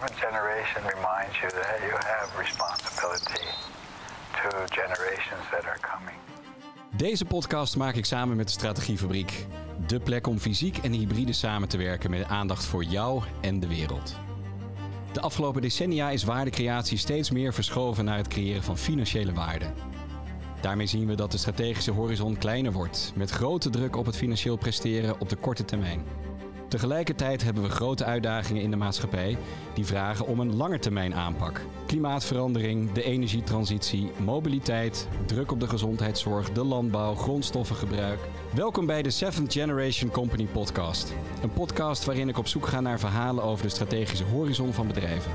seventh generation reminds you that you have responsibility to generations that are coming. Deze podcast maak ik samen met de Strategiefabriek. De plek om fysiek en hybride samen te werken met aandacht voor jou en de wereld. De afgelopen decennia is waardecreatie steeds meer verschoven naar het creëren van financiële waarde. Daarmee zien we dat de strategische horizon kleiner wordt, met grote druk op het financieel presteren op de korte termijn. Tegelijkertijd hebben we grote uitdagingen in de maatschappij die vragen om een langetermijn aanpak. Klimaatverandering, de energietransitie, mobiliteit, druk op de gezondheidszorg, de landbouw, grondstoffengebruik. Welkom bij de Seventh Generation Company podcast. Een podcast waarin ik op zoek ga naar verhalen over de strategische horizon van bedrijven.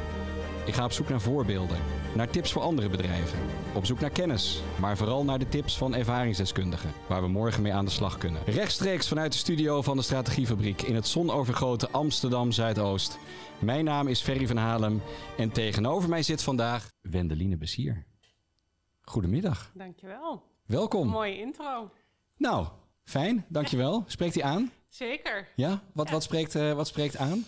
Ik ga op zoek naar voorbeelden, naar tips voor andere bedrijven. Op zoek naar kennis, maar vooral naar de tips van ervaringsdeskundigen, waar we morgen mee aan de slag kunnen. Rechtstreeks vanuit de studio van de Strategiefabriek in het zonovergoten Amsterdam Zuidoost. Mijn naam is Ferry van Halem en tegenover mij zit vandaag Wendeline Bessier. Goedemiddag. Dankjewel. Welkom. Mooie intro. Nou, fijn, dankjewel. Spreekt hij aan? Zeker. Ja? Wat, Wat, spreekt, uh, wat spreekt aan?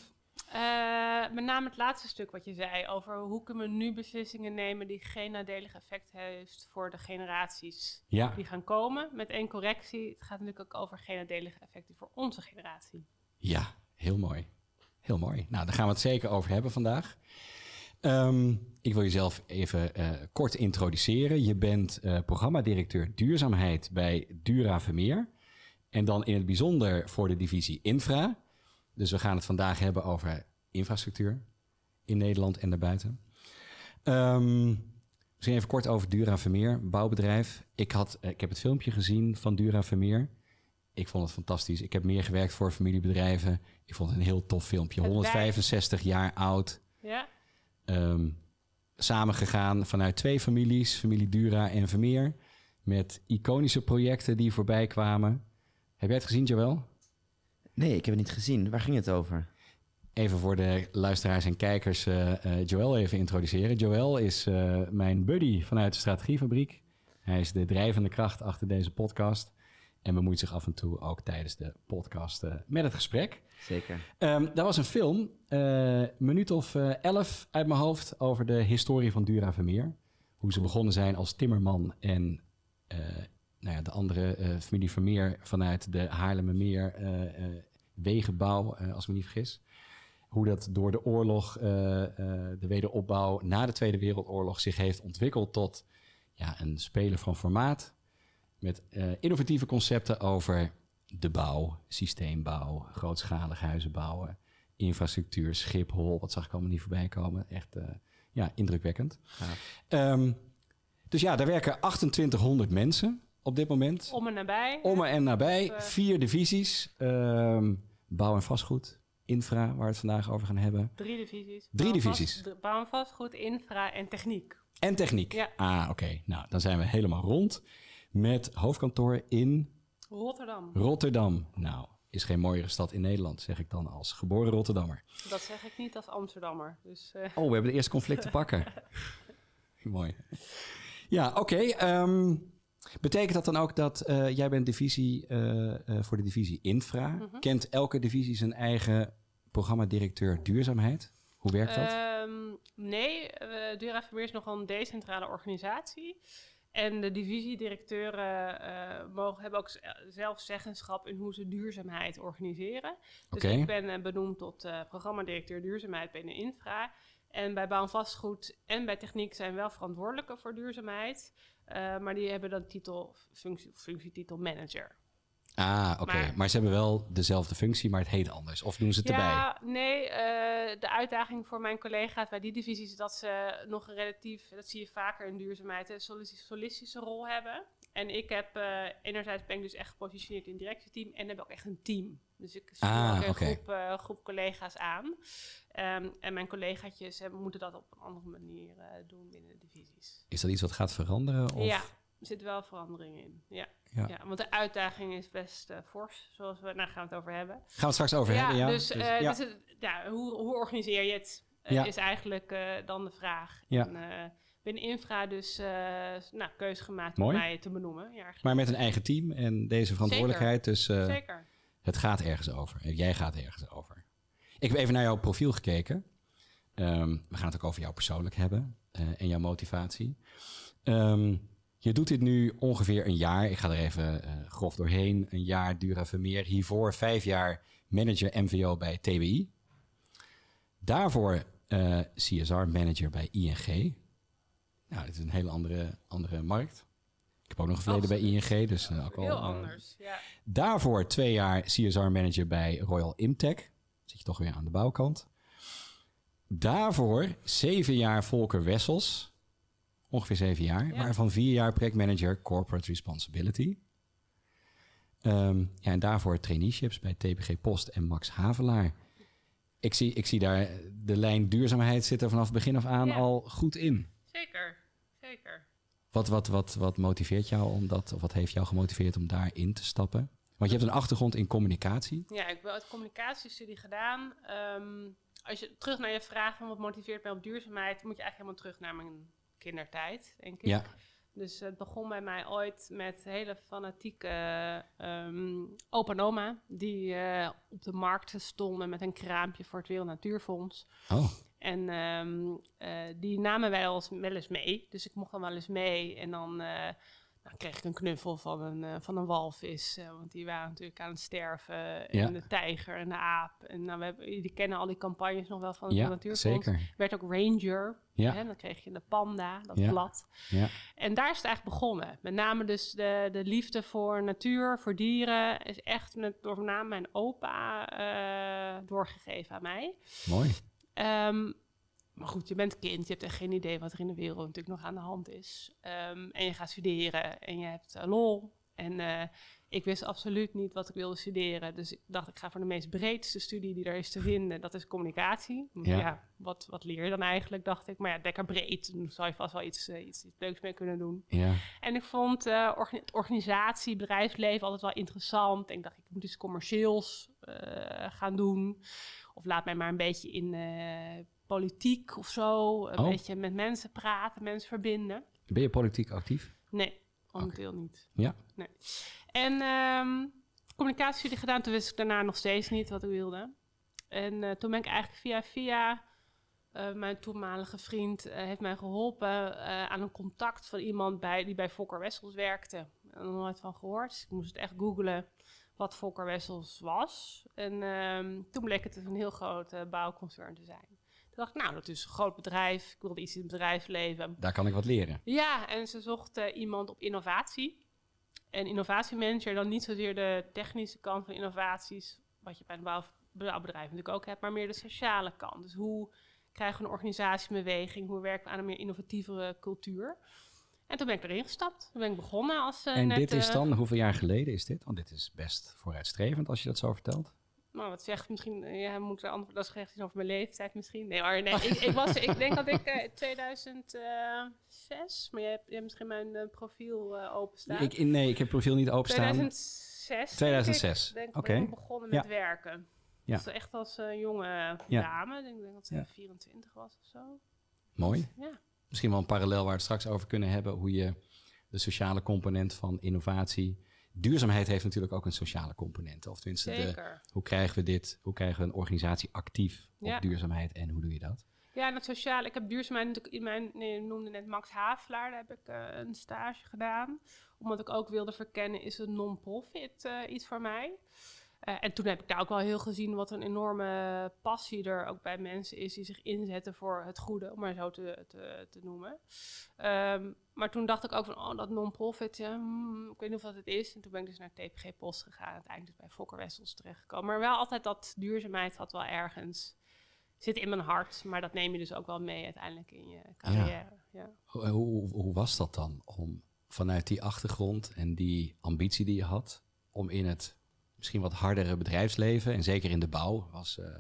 Uh, met name het laatste stuk wat je zei over hoe kunnen we nu beslissingen nemen die geen nadelig effect heeft voor de generaties ja. die gaan komen. Met één correctie, het gaat natuurlijk ook over geen nadelige effecten voor onze generatie. Ja, heel mooi. Heel mooi. Nou, daar gaan we het zeker over hebben vandaag. Um, ik wil jezelf even uh, kort introduceren. Je bent uh, programmadirecteur duurzaamheid bij Dura Vermeer. En dan in het bijzonder voor de divisie Infra. Dus we gaan het vandaag hebben over infrastructuur in Nederland en daarbuiten. Um, misschien even kort over Dura Vermeer, bouwbedrijf. Ik, had, ik heb het filmpje gezien van Dura Vermeer. Ik vond het fantastisch. Ik heb meer gewerkt voor familiebedrijven. Ik vond het een heel tof filmpje. 165 jaar oud. Ja. Um, samengegaan vanuit twee families, familie Dura en Vermeer. Met iconische projecten die voorbij kwamen. Heb jij het gezien, Joël? Nee, ik heb het niet gezien. Waar ging het over? Even voor de luisteraars en kijkers uh, uh, Joël even introduceren. Joël is uh, mijn buddy vanuit de Strategiefabriek. Hij is de drijvende kracht achter deze podcast. En bemoeit zich af en toe ook tijdens de podcast met het gesprek. Zeker. Um, daar was een film, minuut of elf uit mijn hoofd, over de historie van Dura Vermeer. Hoe ze begonnen zijn als timmerman en nou ja, de andere uh, familie Vermeer vanuit de Haarlemmermeer uh, uh, wegenbouw, als ik me niet vergis. Hoe dat door de oorlog, de wederopbouw na de Tweede Wereldoorlog zich heeft ontwikkeld tot ja, een speler van formaat. Met innovatieve concepten over de bouw, systeembouw, grootschalig huizen bouwen, infrastructuur, Schiphol. Wat zag ik allemaal niet voorbij komen. Echt ja, indrukwekkend. Ja. Um, dus ja, daar werken 2800 mensen op dit moment. Om en nabij. Om en nabij. Uh, Vier divisies. Um, bouw en vastgoed. Infra, waar we het vandaag over gaan hebben. Drie divisies. Drie bouw divisies. Vast, bouw en vastgoed, infra en techniek. En techniek. Ja. Ah, oké. Okay. Nou, dan zijn we helemaal rond. Met hoofdkantoor in... Rotterdam. Rotterdam. Nou, is geen mooiere stad in Nederland, zeg ik dan als geboren Rotterdammer. Dat zeg ik niet als Amsterdammer. Dus, uh... Oh, we hebben de eerste conflict te pakken. Mooi. Ja, oké. Okay, um, Betekent dat dan ook dat uh, jij bent divisie uh, uh, voor de divisie infra? Mm -hmm. Kent elke divisie zijn eigen programmadirecteur duurzaamheid? Hoe werkt dat? Um, nee, Dura Vermeer is nogal een decentrale organisatie. En de divisiedirecteuren mogen, hebben ook zelf zeggenschap in hoe ze duurzaamheid organiseren. Dus okay. ik ben benoemd tot programmadirecteur duurzaamheid binnen infra. En bij bouw en vastgoed en bij techniek zijn wel verantwoordelijke voor duurzaamheid. Uh, maar die hebben dan titel, functie, functietitel manager. Ah, oké. Okay. Maar, maar, ze hebben wel dezelfde functie, maar het heet anders. Of doen ze het ja, erbij? Nee, uh, de uitdaging voor mijn collega's bij die divisies is dat ze nog een relatief, dat zie je vaker in duurzaamheid, een solistische rol hebben. En ik heb, uh, enerzijds ben ik dus echt gepositioneerd in het directieteam en heb ook echt een team. Dus ik stuur ah, ook een okay. groep, uh, groep collega's aan. Um, en mijn collegaatjes hebben, moeten dat op een andere manier uh, doen binnen de divisies. Is dat iets wat gaat veranderen? Of? Ja, er zit wel verandering in. Ja. Ja. ja want de uitdaging is best fors, zoals we, nou gaan we het over hebben. Gaan we het straks over ja, hebben, ja. Dus, dus, ja. dus hoe, hoe organiseer je het, is eigenlijk dan de vraag. Ja. En, binnen infra dus nou, keuze gemaakt Mooi. om mij te benoemen. Ja, Maar met een eigen team en deze verantwoordelijkheid. Dus uh, Zeker. het gaat ergens over. Jij gaat ergens over. Ik heb even naar jouw profiel gekeken. Ehm, we gaan het ook over jou persoonlijk hebben eh, en jouw motivatie. Ehm, je doet dit nu ongeveer een jaar. Ik ga er even eh, grof doorheen. Een jaar Dura Vermeer. Hiervoor vijf jaar manager MVO bij TBI. Daarvoor eh, CSR-manager bij ING. Nou, dit is een hele andere, andere markt. Ik heb ook nog een verleden bij ING, dus ook wel, Heel uh, anders, ja. Daarvoor twee jaar CSR-manager bij Royal Imtech. Zit je toch weer aan de bouwkant. Daarvoor zeven jaar Volker Wessels. Ongeveer zeven jaar. Ja. Waarvan vier jaar projectmanager Corporate Responsibility. Ehm, ja, en daarvoor traineeships bij TPG Post en Max Havelaar. Ik zie, ik zie daar de lijn duurzaamheid zit er vanaf begin af aan Ja. al goed in. Zeker, zeker. Wat, wat, wat, wat motiveert jou om dat, of wat heeft jou gemotiveerd om daarin te stappen? Want je hebt een achtergrond in communicatie. Ja, ik heb wel het communicatiestudie gedaan. Ehm, als je terug naar je vraag van wat motiveert mij op duurzaamheid, moet je eigenlijk helemaal terug naar mijn kindertijd, denk ik. Ja, Dus het begon bij mij ooit met hele fanatieke opa en oma, die eh, op de markt stonden met een kraampje voor het Wereld Natuurfonds. oh, En ehm, eh, die namen wij wel eens, wel eens mee. Dus ik mocht dan wel eens mee. En dan, eh, dan kreeg ik een knuffel van een, eh, van een walvis. eh, want die waren natuurlijk aan het sterven. En Ja. de tijger en de aap. En nou, we hebben, jullie kennen al die campagnes nog wel van het ja, Natuurfonds. zeker. Werd ook ranger. Ja. Hè? Dan kreeg je de panda, dat Ja. blad. Ja, En daar is het eigenlijk begonnen. Met name dus de, de liefde voor natuur, voor dieren... is echt met, door met name mijn opa eh, doorgegeven aan mij. mooi. Ehm, maar goed, je bent kind, je hebt echt geen idee wat er in de wereld natuurlijk nog aan de hand is. Ehm, en je gaat studeren en je hebt eh, lol. En eh, ik wist absoluut niet wat ik wilde studeren. Dus ik dacht, ik ga voor de meest breedste studie die er is te vinden. Dat is communicatie. Ja. Ja. wat, wat leer je dan eigenlijk, dacht ik. Maar ja, lekker breed. Dan zou je vast wel iets, eh, iets, iets leuks mee kunnen doen. Ja, En ik vond orga- organisatie, bedrijfsleven altijd wel interessant. En ik dacht, ik moet iets commercieels gaan doen. Of laat mij maar een beetje in politiek of zo. Een Oh. beetje met mensen praten, mensen verbinden. ben je politiek actief? Nee, momenteel niet. Ja. Nee. En ehm communicatiestudie gedaan, toen wist ik daarna nog steeds niet wat ik wilde. En eh, toen ben ik eigenlijk via via eh, mijn toenmalige vriend eh, heeft mij geholpen eh, aan een contact van iemand bij, die bij Fokker Wessels werkte. Ik had er nooit van gehoord. Dus ik moest het echt googlen wat Fokker Wessels was. En ehm, toen bleek het een heel groot bouwconcern te zijn. Toen dacht ik, nou, dat is een groot bedrijf. Ik wilde iets in het bedrijfsleven. Daar kan ik wat leren. Ja, en ze zochten iemand op innovatie. En innovatiemanager, dan niet zozeer de technische kant van innovaties, wat je bij een bouw, bouwbedrijf natuurlijk ook hebt, maar meer de sociale kant. Dus hoe krijgen we een organisatie in beweging? Hoe werken we aan een meer innovatievere cultuur? En toen ben ik erin gestapt. Toen ben ik begonnen als eh, en net, dit is eh, dan, hoeveel jaar geleden is dit? Want dit is best vooruitstrevend als je dat zo vertelt. Nou, wat zegt misschien, eh, ja, moet er antwoord, dat iets over mijn leeftijd misschien. Nee, maar nee, ik, ik, was, ik denk dat ik eh 2006, maar je hebt, je hebt misschien mijn eh, profiel eh openstaan. Ik, in- nee, ik heb profiel niet openstaan. 2006. 2006, Denk ik, oké. ben ik begonnen met Ja. werken. Ja. Dus echt als eh, jonge Ja. dame. Ik denk dat ze Ja. 24 was of zo. Mooi. Ja. Misschien wel een parallel waar we het straks over kunnen hebben. Hoe je de sociale component van innovatie. Duurzaamheid heeft natuurlijk ook een sociale component. Of tenminste, de, hoe krijgen we dit? Hoe krijgen we een organisatie actief op Ja. duurzaamheid en hoe doe je dat? Ja, en het sociale. Ik heb duurzaamheid natuurlijk in mijn, nee, noemde net Max Havelaar, daar heb ik eh, een stage gedaan. Omdat ik ook wilde verkennen, is een non-profit eh, iets voor mij? Eh, en toen heb ik daar ook wel heel gezien wat een enorme passie er ook bij mensen is die zich inzetten voor het goede, om maar zo te, te, te noemen. Ehm, maar toen dacht ik ook van, oh, dat non-profit, ja, hmm, ik weet niet of dat het is. En toen ben ik dus naar TPG Post gegaan, uiteindelijk dus bij Fokker Wessels terechtgekomen. Maar wel altijd dat duurzaamheid had wel ergens zit in mijn hart, maar dat neem je dus ook wel mee uiteindelijk in je carrière. Ja. Hoe, hoe, hoe was dat dan om vanuit die achtergrond en die ambitie die je had, om in het misschien wat hardere bedrijfsleven en zeker in de bouw was, eh,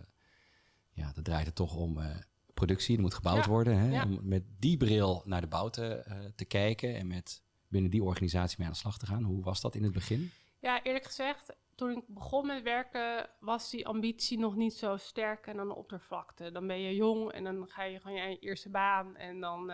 ja, dat draait het toch om eh, productie, er moet gebouwd Ja, worden. Hè? ja. Om met die bril naar de bouw te, eh, te kijken en met binnen die organisatie mee aan de slag te gaan. Hoe was dat in het begin? ja, eerlijk gezegd, toen ik begon met werken, was die ambitie nog niet zo sterk en aan de oppervlakte. Dan ben je jong en dan ga je gewoon je eerste baan en dan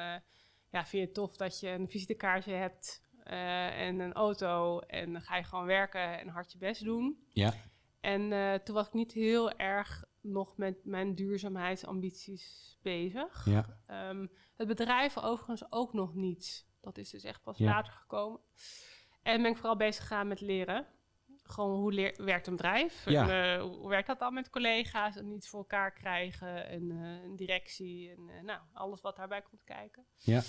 ja, vind je het tof dat je een visitekaartje hebt en een auto en dan ga je gewoon werken en hard je best doen. Ja, En eh, toen was ik niet heel erg nog met mijn duurzaamheidsambities bezig. Ja. Ehm, het bedrijf overigens ook nog niet. Dat is dus echt pas Ja. later gekomen. En ben ik vooral bezig gegaan met leren. Gewoon hoe leer- werkt een bedrijf? Ja. En, eh, hoe werkt dat dan met collega's en iets voor elkaar krijgen? En eh, een directie en eh, nou, alles wat daarbij komt kijken. Ja.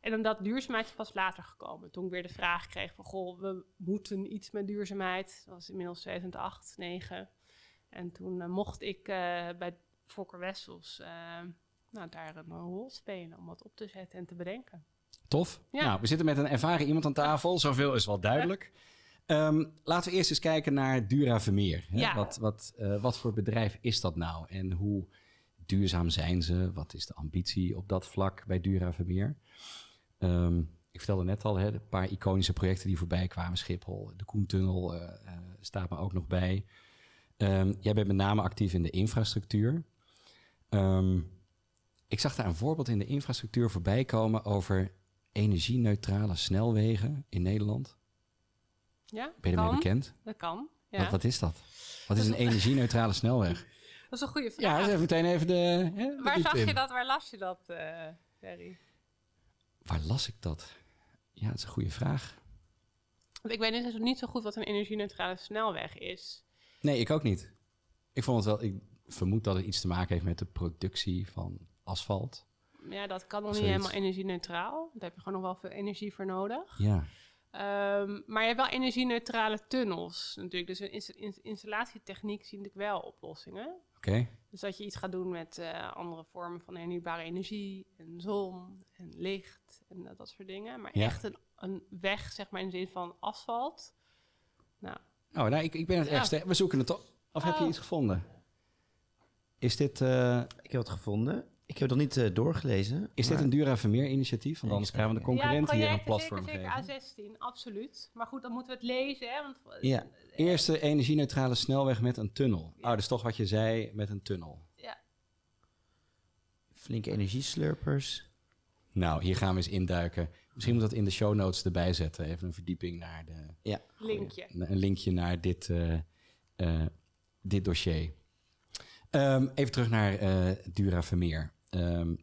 En dan dat duurzaamheid is pas later gekomen. Toen ik weer de vraag kreeg van, goh, we moeten iets met duurzaamheid. Dat was inmiddels 2008, 2009. En toen mocht ik bij Fokker Wessels nou, daar een rol spelen om wat op te zetten en te bedenken. Tof. Ja. Nou, we zitten met een ervaren iemand aan tafel. Zoveel is wel duidelijk. Ehm, laten we eerst eens kijken naar Dura Vermeer. Hè? Ja. Wat, wat, eh, wat voor bedrijf is dat nou? En hoe duurzaam zijn ze? Wat is de ambitie op dat vlak bij Dura Vermeer? Ehm, ik vertelde net al, hè, een paar iconische projecten die voorbij kwamen. Schiphol, de Koentunnel eh, eh, staat me ook nog bij. Ehm, jij bent met name actief in de infrastructuur. Ik zag daar een voorbeeld in de infrastructuur voorbij komen over energie-neutrale snelwegen in Nederland. Ja, Ben je ermee bekend? Dat kan. Ja. Wat, wat is dat? Wat is een energie-neutrale snelweg? Dat is een goede Ja, vraag. zeg meteen even de. Hè, de Waar zag je dat? Waar las je dat, eh Ferry? Waar las ik dat? Ja, dat is een goede vraag. Ik weet dus niet zo goed wat een energie-neutrale snelweg is. Nee, ik ook niet. Ik vond het wel. Ik vermoed dat het iets te maken heeft met de productie van asfalt. Ja, dat kan nog niet helemaal energie-neutraal. Daar heb je gewoon nog wel veel energie voor nodig. Ja. Ehm, maar je hebt wel energie-neutrale tunnels natuurlijk. Dus in, in, installatietechniek zie ik wel oplossingen. Oké. Dus dat je iets gaat doen met eh, andere vormen van hernieuwbare energie en zon en licht en dat, dat soort dingen. Maar Ja. echt een, een weg, zeg maar in de zin van asfalt. Nou, Oh, nou, ik, ik ben het Ja. ergste. We zoeken het op. Of heb je Oh. iets gevonden? Is dit, eh, Ik heb het gevonden. Ik heb het nog niet eh, doorgelezen. is dit een Dura Vermeer initiatief? Want anders gaan we de snap concurrent hier een platform zeker, geven. zeker A16, absoluut. Maar goed, dan moeten we het lezen, hè. Want, eh, Ja. Eerste energie-neutrale snelweg met een tunnel. Oh, dat is toch wat je zei met een tunnel. Flinke energieslurpers. Nou, hier gaan we eens induiken. Misschien moet dat in de show notes erbij zetten. Even een verdieping naar de... Ja. linkje. Een linkje naar dit, eh, eh, dit dossier. Ehm, even terug naar eh, Dura Vermeer. Ehm,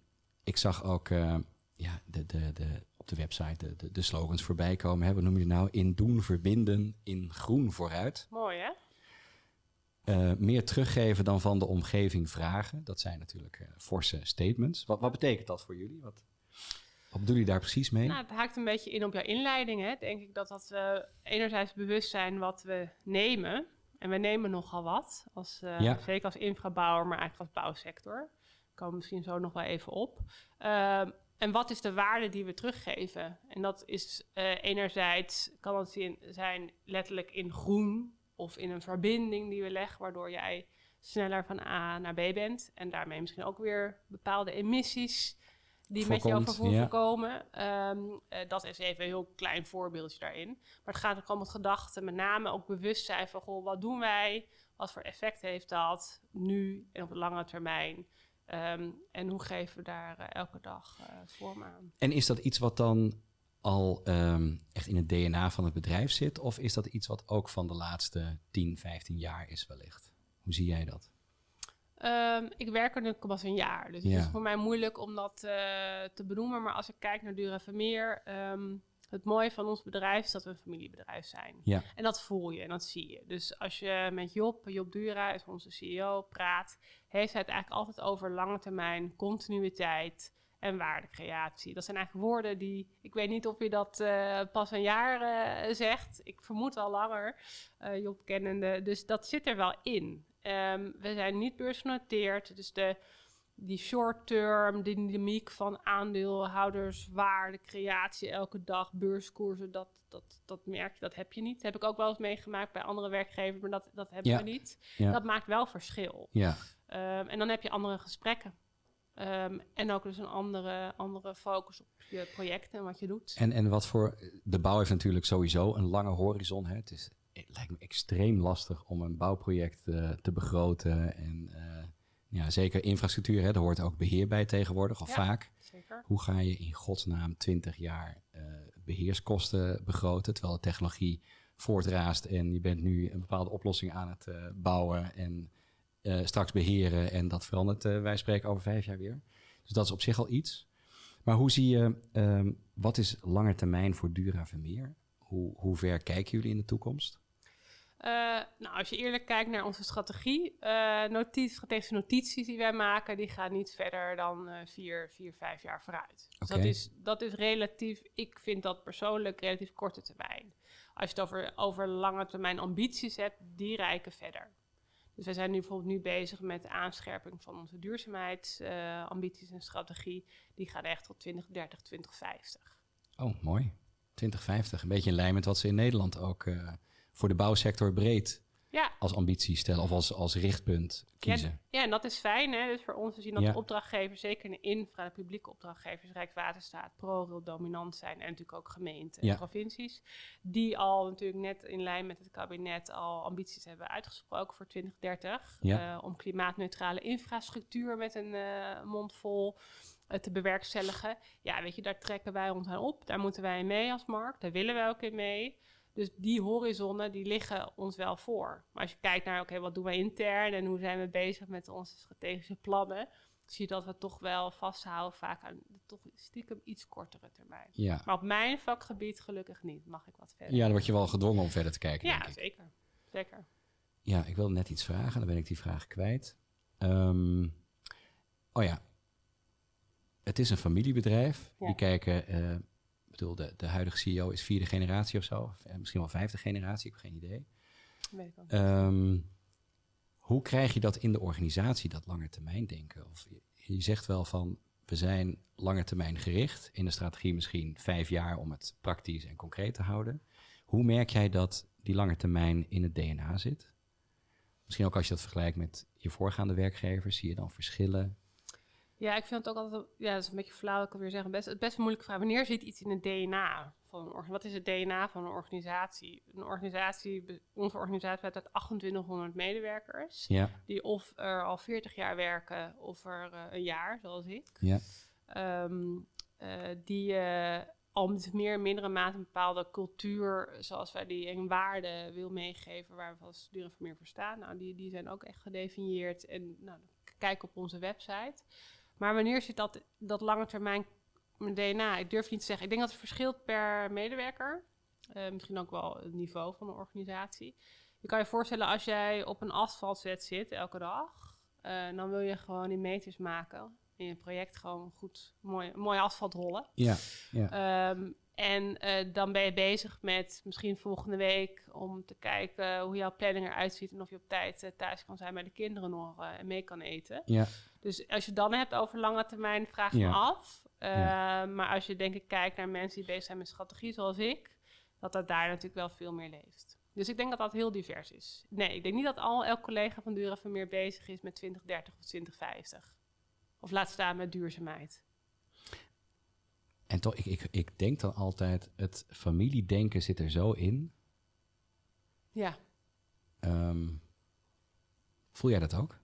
ik zag ook eh, ja, de, de, de, op de website de, de, de slogans voorbij komen. Hè? Wat noem je nou? In doen verbinden, in groen vooruit. Mooi, hè? Eh, meer teruggeven dan van de omgeving vragen. Dat zijn natuurlijk eh, forse statements. Wat, wat betekent dat voor jullie? Wat, wat bedoel je daar precies mee? Nou, het haakt een beetje in op jouw inleiding, hè. Denk ik dat, dat we enerzijds bewust zijn wat we nemen. En we nemen nogal wat, als, Ja. zeker als infrabouwer, maar eigenlijk als bouwsector. Komen misschien zo nog wel even op. Ehm, en wat is de waarde die we teruggeven? En dat is eh, enerzijds, kan het zien- zijn letterlijk in groen of in een verbinding die we leggen, waardoor jij sneller van A naar B bent. En daarmee misschien ook weer bepaalde emissies die met jouw vervoer ja. voorkomen. Ehm, eh, dat is even een heel klein voorbeeldje daarin. Maar het gaat ook om het gedachte, met name ook bewustzijn van, goh, wat doen wij? Wat voor effect heeft dat nu en op de lange termijn? Ehm, en hoe geven we daar eh, elke dag eh, vorm aan? En is dat iets wat dan al ehm, echt in het DNA van het bedrijf zit? Of is dat iets wat ook van de laatste 10, 15 jaar is wellicht? Hoe zie jij dat? Ehm, ik werk er nu pas een jaar, dus Ja. het is voor mij moeilijk om dat eh, te benoemen. Maar als ik kijk naar Dura Vermeer, het mooie van ons bedrijf is dat we een familiebedrijf zijn. Ja. En dat voel je en dat zie je. Dus als je met Job, Job Dura is onze CEO, praat, heeft hij het eigenlijk altijd over lange termijn, continuïteit en waardecreatie. Dat zijn eigenlijk woorden die, ik weet niet of je dat eh, pas een jaar eh, zegt. Ik vermoed al langer, eh, Job kennende. Dus dat zit er wel in. Ehm, we zijn niet beursgenoteerd, dus de, die short-term dynamiek van aandeelhouders, waarde, creatie elke dag, beurskoersen, dat, dat, dat merk je, dat heb je niet. Dat heb ik ook wel eens meegemaakt bij andere werkgevers, maar dat, dat hebben Ja. we niet. Ja. Dat maakt wel verschil. Ja, Ehm, en dan heb je andere gesprekken. Ehm, en ook dus een andere, andere focus op je projecten en wat je doet. en, en wat voor... De bouw heeft natuurlijk sowieso een lange horizon. Hè? Het, is, het lijkt me extreem lastig om een bouwproject eh, te begroten. En eh, ja, zeker infrastructuur, hè? daar hoort ook beheer bij tegenwoordig, of Ja. vaak. Zeker. Hoe ga je in godsnaam 20 jaar eh, beheerskosten begroten, terwijl de technologie voortraast en je bent nu een bepaalde oplossing aan het eh, bouwen en eh, straks beheren en dat verandert, wij spreken over vijf jaar weer. Dus dat is op zich al iets. Maar hoe zie je, ehm, wat is lange termijn voor Dura Vermeer? Hoe, hoe ver kijken jullie in de toekomst? Eh, nou, als je eerlijk kijkt naar onze strategie, eh notities, strategische notities die wij maken, die gaan niet verder dan eh, vier, vier, vijf jaar vooruit. Dus dat, is, dat is relatief, ik vind dat persoonlijk relatief korte termijn. Als je het over, over lange termijn ambities hebt, die reiken verder. Dus wij zijn nu bijvoorbeeld nu bezig met de aanscherping van onze duurzaamheidsambities en strategie. Die gaan echt tot 2030, 2050. Oh, mooi. 2050, een beetje in lijn met wat ze in Nederland ook voor de bouwsector breed Ja, als ambitie stellen of als, als richtpunt kiezen. Ja, en dat is fijn. Hè? Dus voor ons te zien dat Ja. de opdrachtgevers, zeker in de infra, de publieke opdrachtgevers, Rijkswaterstaat, ProRail dominant zijn. En natuurlijk ook gemeenten Ja. en provincies. Die al natuurlijk net in lijn met het kabinet al ambities hebben uitgesproken voor 2030. Ja. eh, om klimaatneutrale infrastructuur met een eh, mond vol eh, te bewerkstelligen. Ja, weet je, daar trekken wij ons aan op. Daar moeten wij mee als markt. Daar willen wij ook in mee. Dus die horizonnen, die liggen ons wel voor. Maar als je kijkt naar, oké, wat doen wij intern en hoe zijn we bezig met onze strategische plannen, zie je dat we toch wel vasthouden vaak aan de toch stiekem iets kortere termijn. Ja. Maar op mijn vakgebied gelukkig niet, mag ik wat verder. ja, dan word je wel gedwongen om verder te kijken, ja denk ik. zeker. Zeker. Ja, ik wilde net iets vragen, dan ben ik die vraag kwijt. Ehm, oh ja, het is een familiebedrijf. Ja. Die kijken, eh, bedoel, de, de huidige CEO is vierde generatie of zo, of, eh, misschien wel vijfde generatie, ik heb geen idee. Weet ik ook. Ehm, hoe krijg je dat in de organisatie, dat lange termijn denken? Of je, je zegt wel van, we zijn lange termijn gericht, in de strategie misschien vijf jaar om het praktisch en concreet te houden. Hoe merk jij dat die lange termijn in het DNA zit? Misschien ook als je dat vergelijkt met je voorgaande werkgevers, zie je dan verschillen? Ja, ik vind het ook altijd, ja, dat is een beetje flauw, ik kan weer zeggen, best, het best een moeilijke vraag. Wanneer zit iets in het DNA van een organisatie? Wat is het DNA van een organisatie? Een organisatie, onze organisatie bestaat uit 2800 medewerkers, Ja, die of er al 40 jaar werken of er eh, een jaar, zoals ik. ja, Ehm, eh, die eh, al met meer en mindere mate een bepaalde cultuur, zoals wij die en waarden wil meegeven, waar we als Duren voor meer voor staan. Nou, die, die zijn ook echt gedefinieerd en nou, kijk op onze website. Maar wanneer zit dat, dat lange termijn DNA? Ik durf niet te zeggen. Ik denk dat het verschilt per medewerker. Eh, misschien ook wel het niveau van de organisatie. Je kan je voorstellen als jij op een asfaltzet zit elke dag, eh, dan wil je gewoon in meters maken. In je project gewoon goed mooi, mooi asfalt rollen. ja, ja, Ehm, en eh, dan ben je bezig met misschien volgende week om te kijken hoe jouw planning eruit ziet en of je op tijd eh, thuis kan zijn bij de kinderen nog eh, en mee kan eten. ja, Dus als je het dan hebt over lange termijn, vraag Ja. me af. Eh, Ja. Maar als je denk ik kijkt naar mensen die bezig zijn met strategie zoals ik, dat dat daar natuurlijk wel veel meer leeft. Dus ik denk dat dat heel divers is. Nee, ik denk niet dat al elk collega van Dura meer bezig is met 2030 of 2050. Of laat staan met duurzaamheid. En toch, ik, ik, ik denk dan altijd, het familiedenken zit er zo in. Ja, Ehm, voel jij dat ook?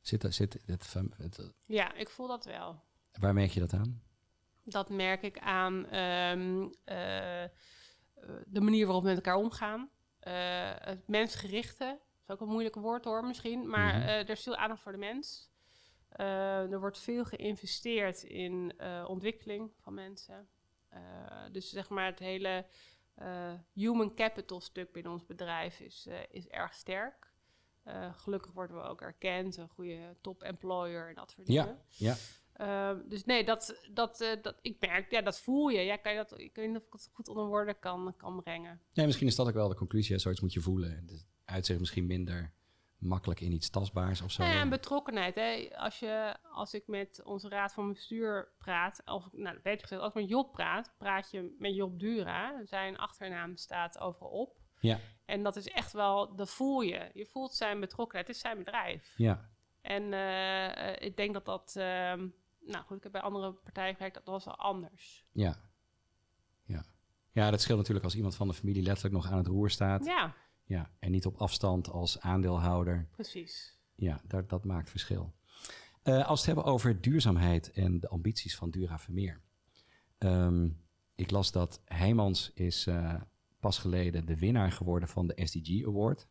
Zit, zit het, het, ja, ik voel dat wel. waar merk je dat aan? Dat merk ik aan ehm, eh, de manier waarop we met elkaar omgaan. Eh, het mensgerichte, is ook een moeilijk woord hoor misschien, maar Mhm. eh, er is veel aandacht voor de mens. Eh, er wordt veel geïnvesteerd in eh, ontwikkeling van mensen. Eh, dus zeg maar het hele human capital stuk binnen ons bedrijf is, is erg sterk. Gelukkig worden we ook erkend, een goede top employer en dat soort Ja, dingen. ja. Ehm, dus nee, dat, dat, dat, ik merk, ja, dat voel je. Ja, kan je dat, ik weet niet of ik het goed onder woorden kan, kan brengen. Nee, misschien is dat ook wel de conclusie. hè. Zoiets moet je voelen. Het uitzicht misschien minder makkelijk in iets tastbaars of zo. Nou ja, en betrokkenheid. Hè. Als, je, als ik met onze raad van bestuur praat, of nou, beter gezegd, als ik met Job praat, praat je met Job Dura. Zijn achternaam staat overal op. Ja, En dat is echt wel, dat voel je. Je voelt zijn betrokkenheid. Het is zijn bedrijf. ja, En eh, eh, ik denk dat dat, ehm, nou goed, ik heb bij andere partijen gewerkt, dat was wel anders. ja, ja. Ja, dat scheelt natuurlijk als iemand van de familie letterlijk nog aan het roer staat. Ja, Ja, en niet op afstand als aandeelhouder. precies. Ja, dat, dat maakt verschil. Eh, als we het hebben over duurzaamheid en de ambities van Dura Vermeer. Ehm, ik las dat Heijmans is eh, pas geleden de winnaar geworden van de SDG Award.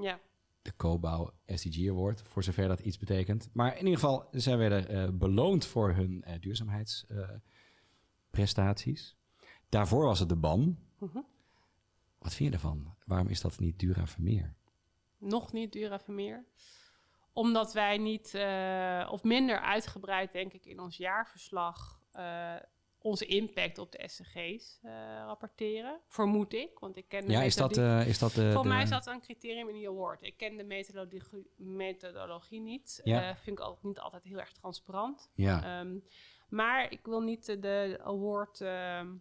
Ja. de Cobouw SDG Award, voor zover dat iets betekent. Maar in ieder geval, zij werden eh, beloond voor hun duurzaamheidsprestaties. Daarvoor was het de BAM. Mhm. Wat vind je ervan? Waarom is dat niet Dura Vermeer? Nog niet Dura Vermeer. Omdat wij niet, eh, of minder uitgebreid, denk ik, in ons jaarverslag eh, onze impact op de SCG's eh, rapporteren. Vermoed ik, want ik ken de Ja, is dat, is dat de... Voor de- mij is dat een criterium in die award. Ik ken de methodologie, methodologie niet. Ja. Vind ik ook niet altijd heel erg transparant. Ja, Ehm, maar ik wil niet de award ehm,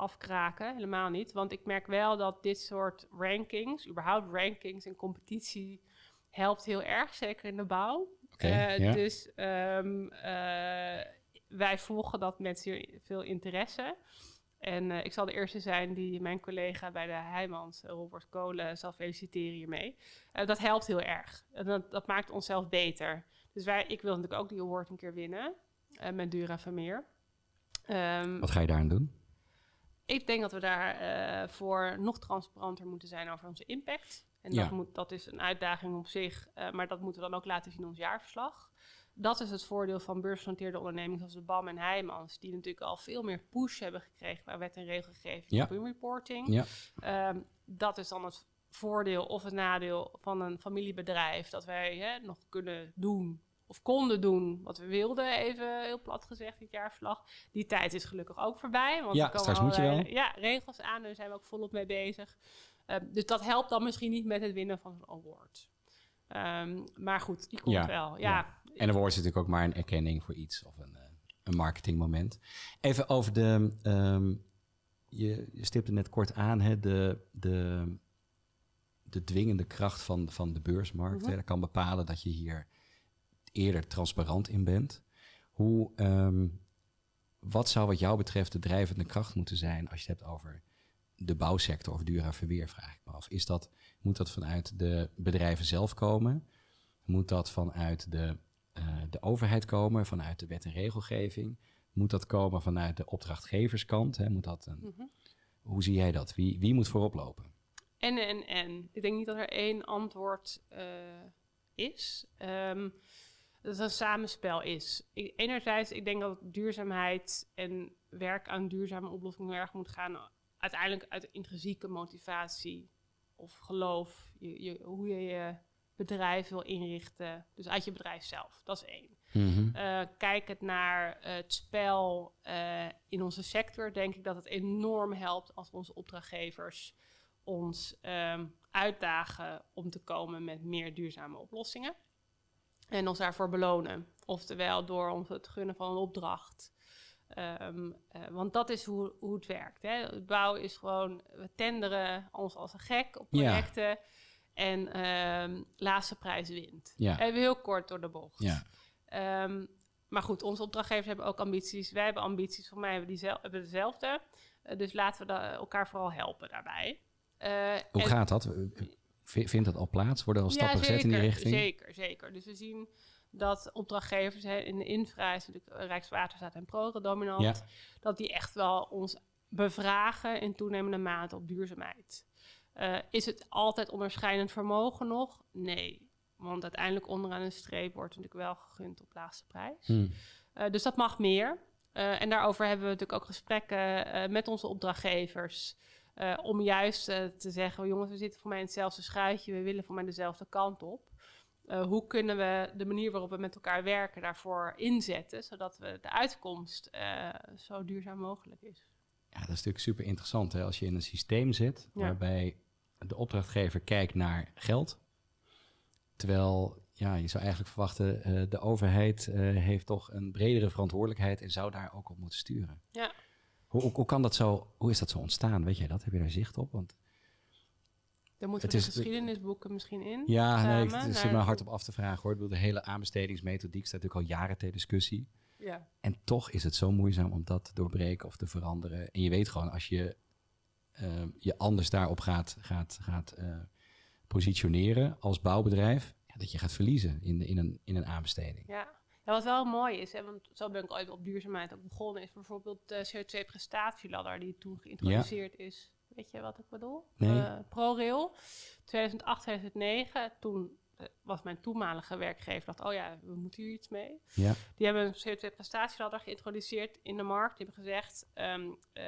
afkraken, helemaal niet. Want ik merk wel dat dit soort rankings, überhaupt rankings en competitie, helpt heel erg, zeker in de bouw. Eh. Dus ehm, eh, wij volgen dat met zeer veel interesse. En eh, ik zal de eerste zijn die mijn collega bij de Heijmans, Robert Kolen, zal feliciteren hiermee. Dat helpt heel erg. En dat, dat maakt onszelf beter. Dus wij, ik wil natuurlijk ook die award een keer winnen met Dura Vermeer. Ehm, Wat ga je daaraan doen? Ik denk dat we daarvoor voor nog transparanter moeten zijn over onze impact. En Ja. dat, moet, dat is een uitdaging op zich, eh, maar dat moeten we dan ook laten zien in ons jaarverslag. Dat is het voordeel van beursgenoteerde ondernemingen zoals de BAM en Heijmans, die natuurlijk al veel meer push hebben gekregen bij wet en regelgeving Ja. op hun reporting. Ja. Ehm, dat is dan het voordeel of het nadeel van een familiebedrijf, dat wij hè, nog kunnen doen of konden doen wat we wilden, even heel plat gezegd, dit jaarverslag. Die tijd is gelukkig ook voorbij. Want Ja, er komen straks moet je allerlei- wel. Ja, regels aan, daar zijn we ook volop mee bezig. Ehm, dus dat helpt dan misschien niet met het winnen van een award. Ehm, maar goed, die komt Ja, wel. ja. Ja, En een woord is natuurlijk ook maar een erkenning voor iets of een, eh, een marketingmoment. Even over de. ehm, je, je stipte net kort aan, hè, de, de, de dwingende kracht van, van de beursmarkt. Mhm. hè. Dat kan bepalen dat je hier eerder transparant in bent. Hoe, ehm, wat zou wat jou betreft de drijvende kracht moeten zijn als je het hebt over de bouwsector of Dura Verweer, vraag ik me af. Is dat, moet dat vanuit de bedrijven zelf komen? Moet dat vanuit de, eh, de overheid komen, vanuit de wet en regelgeving? Moet dat komen vanuit de opdrachtgeverskant? Hè? Moet dat een, Mhm. Hoe zie jij dat? Wie, wie moet voorop lopen? En, en, en. Ik denk niet dat er één antwoord eh, is. Ehm, dat het een samenspel is. Ik, enerzijds, ik denk dat duurzaamheid en werk aan duurzame oplossingen erg moet gaan uiteindelijk uit intrinsieke motivatie of geloof. Je, je, hoe je je bedrijf wil inrichten. Dus uit je bedrijf zelf. Dat is één. Eh, kijk het naar eh, het spel eh, in onze sector, denk ik dat het enorm helpt als onze opdrachtgevers ons ehm, uitdagen om te komen met meer duurzame oplossingen. En ons daarvoor belonen. Oftewel door ons het gunnen van een opdracht. Ehm, eh, want dat is hoe, hoe het werkt. Hè. Het bouwen is gewoon, we tenderen ons als een gek op Ja. projecten. En ehm, laatste prijs wint. Ja. Even heel kort door de bocht. Ja. Ehm, maar goed, onze opdrachtgevers hebben ook ambities. Wij hebben ambities, voor mij hebben die zel- hebben dezelfde. Eh, dus laten we elkaar vooral helpen daarbij. Eh, Hoe en- gaat dat? Vindt dat al plaats? Worden er al ja, stappen gezet in die richting? Zeker, zeker. Dus we zien dat opdrachtgevers hè, in de infra is natuurlijk Rijkswaterstaat en ProRail dominant. Ja. Dat die echt wel ons bevragen in toenemende mate op duurzaamheid. Eh, is het altijd onderscheidend vermogen nog? Nee. Want uiteindelijk onderaan een streep wordt natuurlijk wel gegund op laagste prijs. Hm. Eh, dus dat mag meer. Eh, en daarover hebben we natuurlijk ook gesprekken eh, met onze opdrachtgevers. Eh, om juist eh, te zeggen, jongens, we zitten voor mij in hetzelfde schuitje. We willen voor mij dezelfde kant op. Eh, hoe kunnen we de manier waarop we met elkaar werken daarvoor inzetten, zodat we de uitkomst zo duurzaam mogelijk is? Ja, dat is natuurlijk super interessant. Hè? Als je in een systeem zit Ja. waarbij de opdrachtgever kijkt naar geld. Terwijl ja, je zou eigenlijk verwachten, de overheid heeft toch een bredere verantwoordelijkheid en zou daar ook op moeten sturen. Ja. Hoe, hoe, kan dat zo, hoe is dat zo ontstaan? Weet jij dat? Heb je daar zicht op? Want Dan moeten Het we de is- geschiedenisboeken misschien in. ja, nee, het zit naar- me hard op af te vragen hoor. Ik bedoel, de hele aanbestedingsmethodiek staat natuurlijk al jaren ter discussie. Ja. En toch is het zo moeizaam om dat te doorbreken of te veranderen. En je weet gewoon, als je eh, je anders daarop gaat, gaat, gaat eh, positioneren als bouwbedrijf, ja, dat je gaat verliezen in, de, in, een, in een aanbesteding. Ja. Ja, wat wel mooi is, hè, want zo ben ik ooit op duurzaamheid ook begonnen, is bijvoorbeeld de CO2-prestatieladder die toen geïntroduceerd is Weet je wat ik bedoel? Nee. Eh, ProRail. 2008, 2009. Toen eh, was mijn toenmalige werkgever dacht, oh ja, we moeten hier iets mee. Ja. Die hebben een CO2-prestatieladder geïntroduceerd in de markt. Die hebben gezegd, ehm, eh,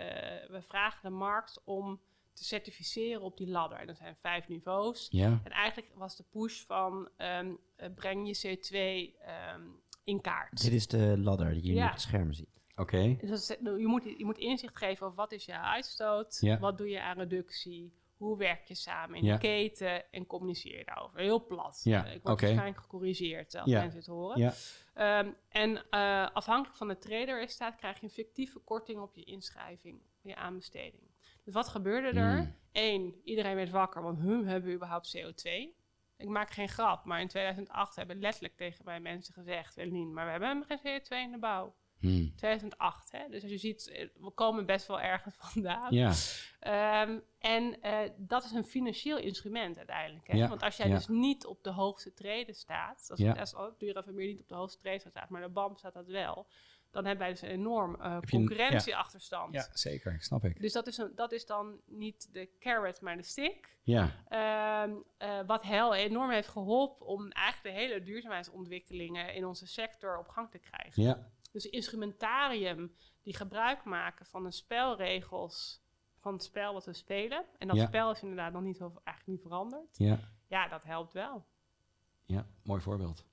we vragen de markt om te certificeren op die ladder. En er zijn vijf niveaus. Ja. En eigenlijk was de push van ehm, eh, breng je CO2 ehm, in kaart. Dit is de ladder die je Ja. op het scherm ziet. Oké. Dus is- je, moet, je moet inzicht geven over wat is je uitstoot, Ja. wat doe je aan reductie, hoe werk je samen in Ja. de keten en communiceer je daarover. Heel plat. Ja, Eh, ik word waarschijnlijk gecorrigeerd als Ja. mensen het horen. Ja. Ehm, en eh, afhankelijk van het traderresultaat krijg je een fictieve korting op je inschrijving, je aanbesteding. Dus wat gebeurde er? Hmm. Eén, iedereen werd wakker, want hun hebben we überhaupt CO2. Ik maak geen grap, maar in 2008 hebben letterlijk tegen mij mensen gezegd, Welien, maar we hebben geen CO2 in de bouw. Hmm. 2008, hè? dus als je ziet, eh, we komen best wel ergens vandaan. Ja. Ehm, en eh, dat is een financieel instrument uiteindelijk. Hè? Ja, Want als jij ja. dus niet op de hoogste treden staat, als, Ja. als Dura Vermeer niet op de hoogste treden staat, maar de BAM staat dat wel, dan hebben wij dus een enorm eh, concurrentieachterstand. ja, zeker. Snap ik. Dus dat is, een, dat is dan niet de carrot, maar de stick. Ja. Ehm, eh, wat heel enorm heeft geholpen om eigenlijk de hele duurzaamheidsontwikkelingen in onze sector op gang te krijgen. Ja. Dus instrumentarium die gebruik maken van de spelregels van het spel wat we spelen. En dat Ja. spel is inderdaad nog niet zo, eigenlijk niet veranderd. Ja. Ja, dat helpt wel. Ja. Mooi voorbeeld.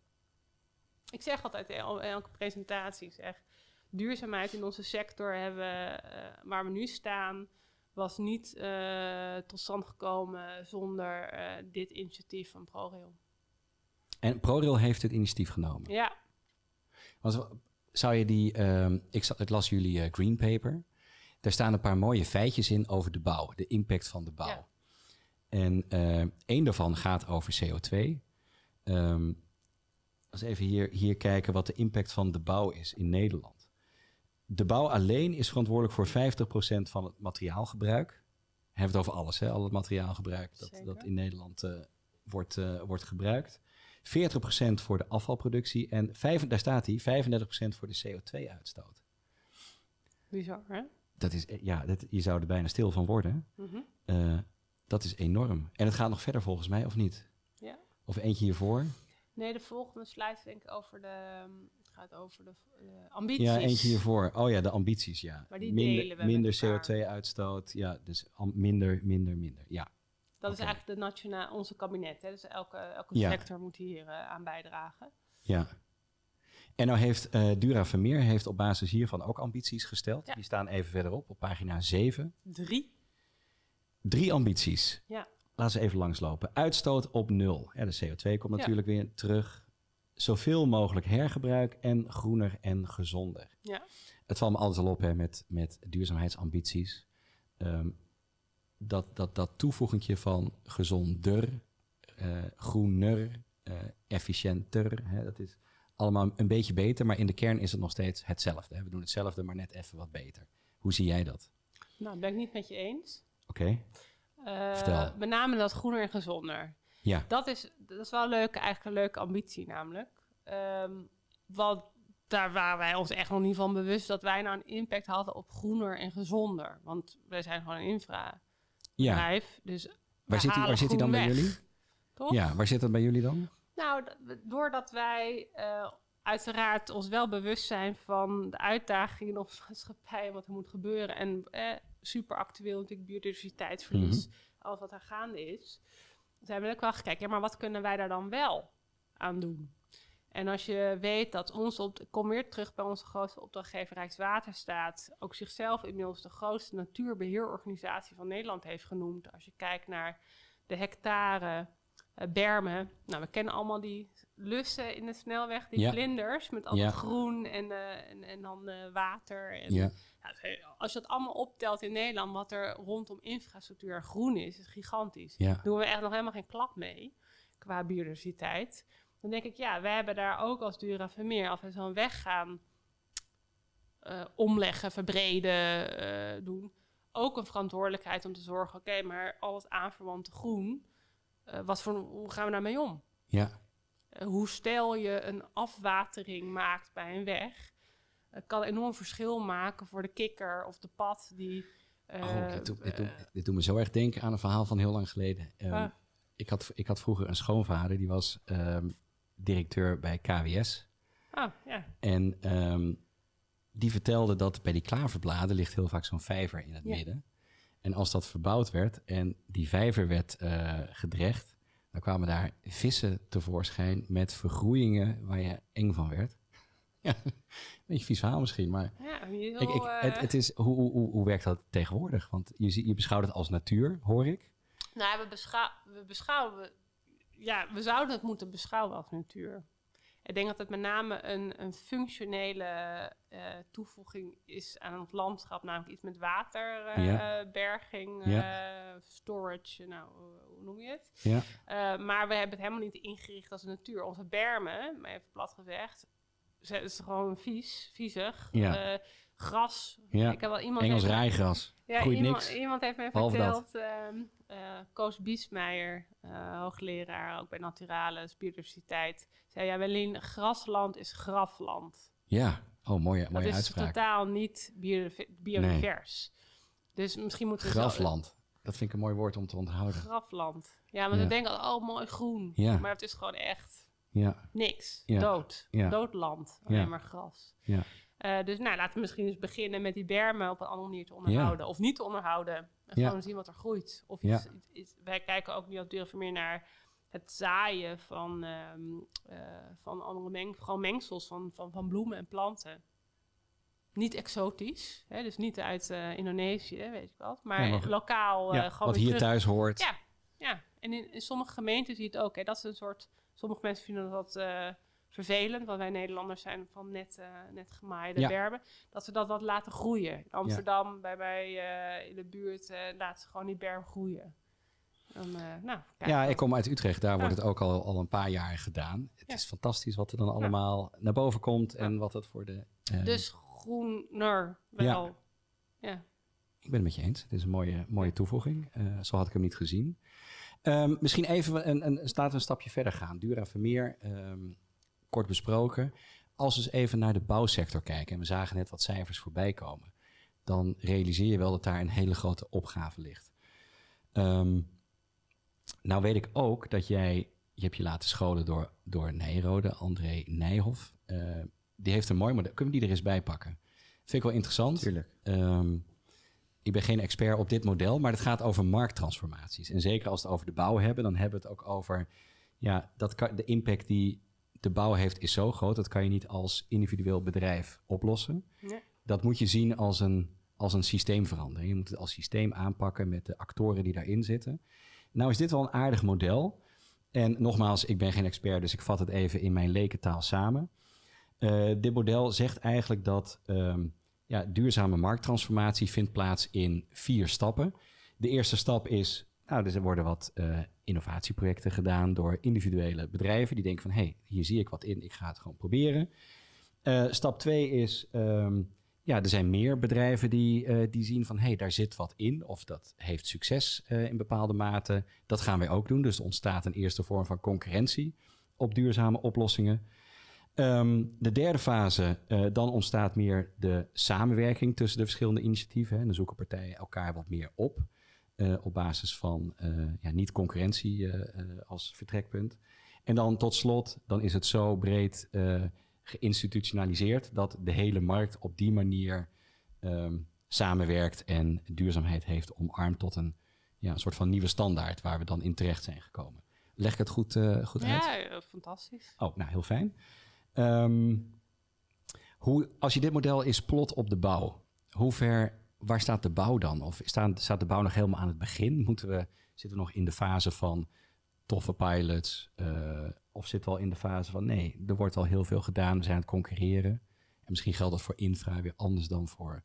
Ik zeg altijd in elke presentatie, zeg, duurzaamheid in onze sector hebben, eh, waar we nu staan, was niet eh, tot stand gekomen zonder eh, dit initiatief van ProRail. En ProRail heeft het initiatief genomen. Ja, Want zou je die, ehm, ik, ik las jullie green paper. Daar staan een paar mooie feitjes in over de bouw, de impact van de bouw. Ja. En eh één daarvan gaat over CO2. Ehm als even hier, hier kijken wat de impact van de bouw is in Nederland. De bouw alleen is verantwoordelijk voor 50% van het materiaalgebruik. We hebben het over alles, hè? al het materiaalgebruik dat, Zeker. dat in Nederland eh, wordt, eh, wordt gebruikt. 40% voor de afvalproductie en daar staat hij, 35% voor de CO2-uitstoot. bizar hè? Dat is, eh, ja, dat, je zou er bijna stil van worden. Mhm. Dat is enorm. En het gaat nog verder volgens mij, of niet? Ja. Of eentje hiervoor? Nee, de volgende slide denk ik over de, ehm, gaat over de eh, ambities. Ja, eentje hiervoor. Oh ja, de ambities, ja. Maar die minder delen we minder elkaar. CO2-uitstoot. Ja, dus minder, minder, minder. Ja. Dat is eigenlijk de nationaal, onze kabinet. Hè? Dus elke, elke Ja. sector moet hier eh, aan bijdragen. ja. En nou heeft eh, Dura Vermeer heeft op basis hiervan ook ambities gesteld. Ja. Die staan even verderop op pagina 7. Drie. Drie ambities. Ja. Laten we even langslopen. Uitstoot op nul. Ja, de CO2 komt natuurlijk weer terug. Zoveel mogelijk hergebruik en groener en gezonder. Ja. Het valt me altijd al op hè, met, met duurzaamheidsambities. Ehm, dat, dat, dat toevoegingje van gezonder, eh, groener, eh, efficiënter. Hè, dat is allemaal een beetje beter, maar in de kern is het nog steeds hetzelfde. Hè. We doen hetzelfde, maar net even wat beter. Hoe zie jij dat? Nou, dat ben ik niet met je eens. Oké, Eh, Vertel. Met name dat groener en gezonder. Ja. Dat is, dat is wel een leuke, eigenlijk een leuke ambitie namelijk. Ehm want daar waren wij ons echt nog niet van bewust dat wij nou een impact hadden op groener en gezonder. Want wij zijn gewoon een infrabedrijf. ja. Dus Waar zit, die, halen waar zit die dan bij jullie? Toch? Ja, waar zit dat bij jullie dan? Nou, doordat wij eh, uiteraard ons wel bewust zijn van de uitdagingen in onze maatschappij en wat er moet gebeuren. En eh, super actueel natuurlijk biodiversiteitsverlies, Mhm. alles wat er gaande is. Zijn we ook wel gekeken, maar wat kunnen wij daar dan wel aan doen? En als je weet dat ons, op, kom weer terug bij onze grootste opdrachtgever Rijkswaterstaat, ook zichzelf inmiddels de grootste natuurbeheerorganisatie van Nederland heeft genoemd. Als je kijkt naar de hectare eh, bermen. Nou, we kennen allemaal die lussen in de snelweg, die Ja. vlinders met al Ja. dat groen en, eh, en, en dan eh, water. En, Ja. het als je dat allemaal optelt in Nederland, wat er rondom infrastructuur en groen is, is gigantisch. Ja. Doen we echt nog helemaal geen klap mee qua biodiversiteit. Dan denk ik, ja, wij hebben daar ook als Dura Vermeer, als we zo'n weg gaan eh, omleggen, verbreden, doen, ook een verantwoordelijkheid om te zorgen, oké, maar al het aanverwante groen, wat voor, hoe gaan we daarmee om? Ja. Eh, hoe stel je een afwatering maakt bij een weg, Het kan enorm verschil maken voor de kikker of de pad die Oh, Eh, dit, doet, dit, eh, doet, dit doet me zo erg denken aan een verhaal van heel lang geleden. Ehm, Ah. ik, had, ik had vroeger een schoonvader, die was ehm, directeur bij KWS. oh, ja. En ehm, die vertelde dat bij die klaverbladen ligt heel vaak zo'n vijver in het Ja. midden. En als dat verbouwd werd en die vijver werd eh, gedrecht, dan kwamen daar vissen tevoorschijn met vergroeien waar je eng van werd. Ja, een beetje vies verhaal misschien, maar ja heel, ik, ik, het, eh, het is, hoe, hoe, hoe, werkt dat tegenwoordig? Want je, je beschouwt het als natuur, hoor ik. Nou, we, beschou we beschouwen... Ja, we zouden het moeten beschouwen als natuur. Ik denk dat het met name een, een functionele eh, toevoeging is aan het landschap. Namelijk iets met waterberging, storage, nou, hoe noem je het? Ja. Eh, maar we hebben het helemaal niet ingericht als natuur. Onze bermen, maar even plat gezegd, ze- is gewoon vies, viezig. Ja. Gras. Ja. Ik heb wel iemand Engels heeft- rijgras. ja, Groeit iemand, niks. iemand heeft dat. verteld, eh, Koos Biesmeijer, eh, hoogleraar ook bij Naturalis, biodiversiteit, zei ja, Welien, grasland is grafland. Ja, oh, mooie, Dat mooie is uitspraak. totaal niet biodiv- biodivers. Dus misschien moeten we zo- Grafland. Dat vind ik een mooi woord om te onthouden. grafland. Ja, maar Ja. we denken, oh, mooi groen. Ja. Maar het is gewoon echt Ja, niks. Dood. Doodland. Alleen Ja. maar gras. ja. Eh, dus nou, laten we misschien eens beginnen met die bermen op een andere manier te onderhouden. Of niet te onderhouden. En Ja. gewoon zien wat er groeit. Of Ja. iets, iets- iets- wij kijken ook niet als meer naar het zaaien van, ehm, eh, van andere meng, gewoon mengsels van, van, van bloemen en planten. Niet exotisch, hè, dus niet uit eh, Indonesië, weet je wat. Maar, maar- lokaal gewoon wat hier terug- thuis hoort. Ja, ja. en in, in sommige gemeenten zie je het ook. Hè. Dat is een soort. Sommige mensen vinden dat vervelend, want wij Nederlanders zijn van net, eh, net gemaaide Ja. bermen. Dat ze dat wat laten groeien. In Amsterdam, bij mij eh, in de buurt, eh laten ze gewoon die berm groeien. Dan, nou, kijk, Ja, ik kom uit Utrecht. Daar wordt het ook al, al een paar jaar gedaan. Het Ja. is fantastisch wat er dan allemaal naar boven komt. En wat het voor de... Dus groener wel. Ja. Ik ben het met je eens. Het is een mooie, mooie toevoeging. Zo had ik hem niet gezien. Ehm, misschien even een, een, laten we een stapje verder gaan. Dura Vermeer, ehm, kort besproken. Als we eens even naar de bouwsector kijken... en we zagen net wat cijfers voorbij komen... dan realiseer je wel dat daar een hele grote opgave ligt. Ehm, nou weet ik ook dat jij... Je hebt je laten scholen door, door Nijrode, André Nijhoff. Eh, die heeft een mooi model. Kunnen we die er eens bij pakken? Vind ik wel interessant. Tuurlijk. Ehm, ik ben geen expert op dit model, maar het gaat over markttransformaties. En zeker als we het over de bouw hebben, dan hebben we het ook over... Ja, dat de impact die de bouw heeft is zo groot... dat kan je niet als individueel bedrijf oplossen. Nee. Dat moet je zien als een, als een systeemverandering. Je moet het als systeem aanpakken met de actoren die daarin zitten. Nou is dit wel een aardig model. En nogmaals, ik ben geen expert, dus ik vat het even in mijn lekentaal samen. Eh, dit model zegt eigenlijk dat ehm, ja, duurzame markttransformatie vindt plaats in vier stappen. De eerste stap is, nou, dus er worden wat eh, innovatieprojecten gedaan door individuele bedrijven die denken van, hé, hey, hier zie ik wat in, ik ga het gewoon proberen. Eh, stap twee is, ehm, ja, er zijn meer bedrijven die, eh, die zien van, hé, hey, daar zit wat in of dat heeft succes in bepaalde mate. Dat gaan wij ook doen, dus er ontstaat een eerste vorm van concurrentie op duurzame oplossingen. Ehm, de derde fase, dan ontstaat meer de samenwerking tussen de verschillende initiatieven. Hè. En dan zoeken partijen elkaar wat meer op. eh, op basis van eh, ja, niet concurrentie eh, als vertrekpunt. En dan tot slot, dan is het zo breed geïnstitutionaliseerd dat de hele markt op die manier ehm, samenwerkt en duurzaamheid heeft omarmd tot een, ja, een soort van nieuwe standaard waar we dan in terecht zijn gekomen. Leg ik het goed, goed uit? Ja, fantastisch. Oh, nou heel fijn. Ehm, hoe, als je dit model is plot op de bouw, hoe ver, waar staat de bouw dan? Of staat, staat de bouw nog helemaal aan het begin? Moeten we, zitten we nog in de fase van toffe pilots? eh, of zitten we al in de fase van nee, er wordt al heel veel gedaan, we zijn aan het concurreren. En misschien geldt dat voor infra weer anders dan voor,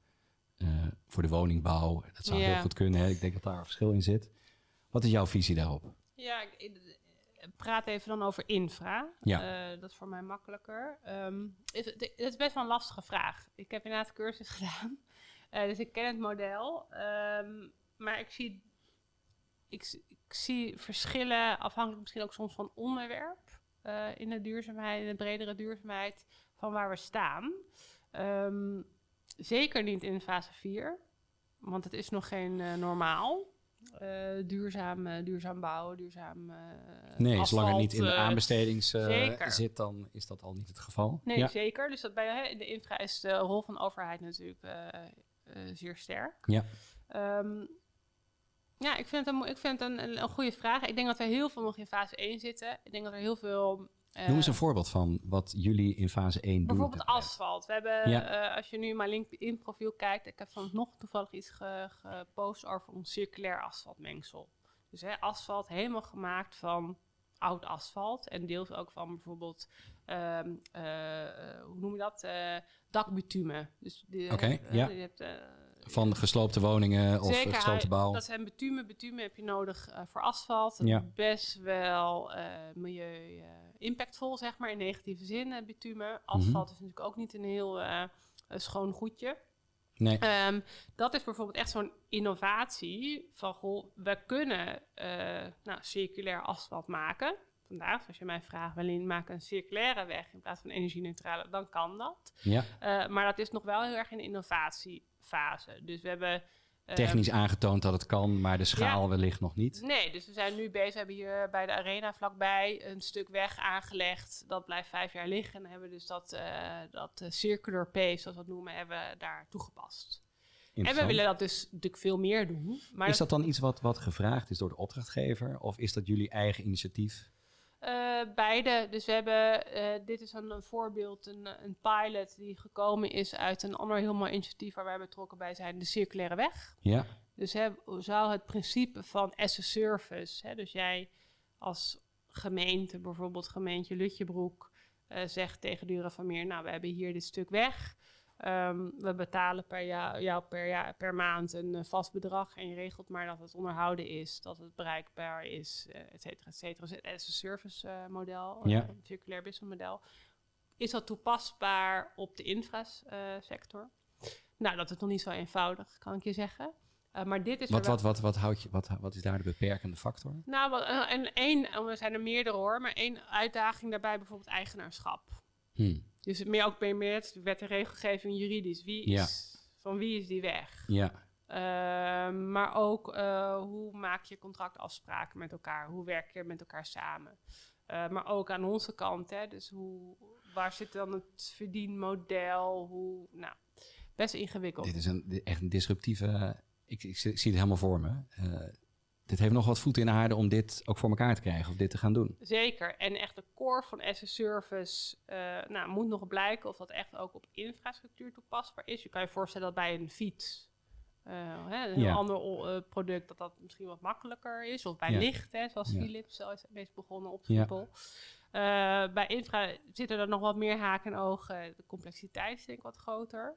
eh, voor de woningbouw. Dat zou heel goed kunnen. Hè? Ik denk dat daar een verschil in zit. Wat is jouw visie daarop? Ja, ik, praat even dan over infra. Ja. Eh, dat is voor mij makkelijker. Is, het het is best wel een lastige vraag. Ik heb inderdaad cursus gedaan. Eh, dus ik ken het model. Ehm, maar ik zie, ik, zie verschillen, afhankelijk misschien ook soms van onderwerp. eh, in de duurzaamheid, in de bredere duurzaamheid, van waar we staan. Ehm, zeker niet in fase 4. Want het is nog geen eh, normaal. Eh, duurzaam, duurzaam bouwen, duurzaam Nee, zolang het niet in de aanbestedings zit, dan is dat al niet het geval. Nee, ja. zeker. Dus dat bij, de infra is de rol van de overheid natuurlijk zeer sterk. Ja. Ehm, ja, ik vind het, een, ik vind het een, een, goede vraag. Ik denk dat we heel veel nog in fase 1 zitten. Ik denk dat er heel veel... eh, Noem eens een voorbeeld van wat jullie in fase 1 doen. Bijvoorbeeld asfalt. We hebben, Ja. eh, als je nu mijn LinkedIn profiel kijkt, ik heb vanochtend toevallig iets ge- gepost over ons circulair asfaltmengsel. Dus hè, asfalt helemaal gemaakt van oud asfalt en deels ook van bijvoorbeeld, ehm, eh, hoe noem je dat, Eh dakbitumen. Dus Oké, eh, ja. je hebt, Van gesloopte woningen of Zeker, gesloopte bouw. Dat zijn bitumen. Bitumen heb je nodig voor asfalt. Dat Ja. is best wel eh milieu impactvol, zeg maar, in negatieve zin, bitumen. Asfalt is natuurlijk ook niet een heel schoon goedje. Nee, Ehm, dat is bijvoorbeeld echt zo'n innovatie van, goh, we kunnen nou, circulair asfalt maken. Vandaag, als je mij vraagt, Welin, maak een circulaire weg in plaats van energie-neutrale, dan kan dat. ja. Eh, maar dat is nog wel heel erg in de innovatiefase. Dus we hebben... ehm, Technisch aangetoond dat het kan, maar de schaal wellicht nog niet. Nee, dus we zijn nu bezig. We hebben hier bij de arena vlakbij een stuk weg aangelegd. Dat blijft vijf jaar liggen. En hebben we dus dat, eh, dat eh, circular pace, zoals we dat noemen, hebben we daar toegepast. En we willen dat dus natuurlijk veel meer doen. Maar is dat dan iets wat, wat gevraagd is door de opdrachtgever? Of is dat jullie eigen initiatief? Eh, beide. Dus we hebben, eh, dit is een, een voorbeeld, een, een pilot die gekomen is uit een ander heel mooi initiatief waar wij betrokken bij zijn, de circulaire weg. Ja, Dus hè, zou het principe van as a service, hè, dus jij als gemeente, bijvoorbeeld gemeente Lutjebroek, eh, zegt tegen Dura van Meer, nou we hebben hier dit stuk weg. Ehm, we betalen per jou, jou per, jaar, per maand een eh, vast bedrag en je regelt maar dat het onderhouden is, dat het bereikbaar is, eh et cetera, et cetera. Dus het as a service eh, model, Ja. eh, circulair business model. Is dat toepasbaar op de infrasector? nou, dat is nog niet zo eenvoudig, kan ik je zeggen. Maar dit is wat, wat, wat, wat, houd je, wat, wat is daar de beperkende factor? nou, en één, oh, er zijn er meerdere hoor, maar één uitdaging daarbij bijvoorbeeld eigenaarschap. Hm. Dus meer ook meer, wet en regelgeving juridisch. Wie Ja. is, Van wie is die weg? Ja, Ehm, maar ook eh, hoe maak je contractafspraken met elkaar? Hoe werk je met elkaar samen? Eh, maar ook aan onze kant, hè, dus hoe, waar zit dan het verdienmodel? Hoe, nou, best ingewikkeld. dit is een, echt een disruptieve... Ik, ik, ik zie het helemaal voor me. Dit heeft nog wat voet in de aarde om dit ook voor elkaar te krijgen. Of dit te gaan doen. Zeker. En echt de core van as a service eh, nou, moet nog blijken of dat echt ook op infrastructuur toepasbaar is. Je kan je voorstellen dat bij een fiets, eh, hè, een Ja. ander eh, product, dat dat misschien wat makkelijker is. Of bij Ja. licht, hè, zoals Ja. Philips zo is meest begonnen op. Schiphol. Eh, bij infra zitten er nog wat meer haken en ogen. De complexiteit is denk ik wat groter.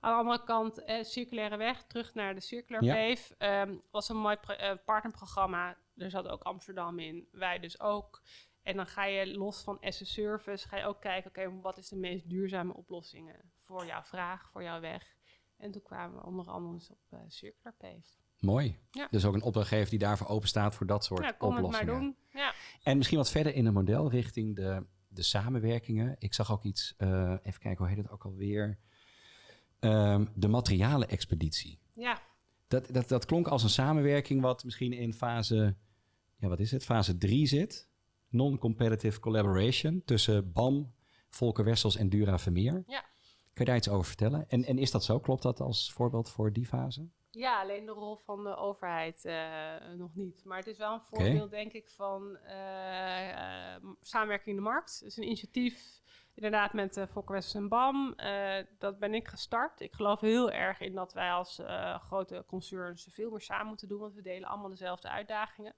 Aan de andere kant, eh, circulaire weg, terug naar de Circular Ja. Wave. ehm, was een mooi eh, partnerprogramma. Er zat ook Amsterdam in, wij dus ook. En dan ga je los van as a service, ga je ook kijken, oké, wat is de meest duurzame oplossingen voor jouw vraag, voor jouw weg. En toen kwamen we onder andere op eh, Circular Pave. Mooi. Ja. Dus ook een opdrachtgever die daarvoor open staat voor dat soort Ja, kom het maar oplossingen. doen. Ja. En misschien wat verder in het model richting de, de samenwerkingen. Ik zag ook iets, eh, even kijken, hoe heet het ook alweer? Ehm, de materialen-expeditie. ja, Dat, dat, dat klonk als een samenwerking wat misschien in fase, ja wat is het, fase 3 zit. Non-competitive collaboration tussen BAM, Volker Wessels en Dura Vermeer. Ja. Kun je daar iets over vertellen? En, en is dat zo? Klopt dat als voorbeeld voor die fase? Ja, alleen de rol van de overheid eh, nog niet. Maar het is wel een voorbeeld, denk ik, van eh, eh, samenwerking in de markt. Het is een initiatief, inderdaad, met uh, Fokker Wessels en BAM. Eh, dat ben ik gestart. Ik geloof heel erg in dat wij als eh, grote concerns veel meer samen moeten doen, want we delen allemaal dezelfde uitdagingen.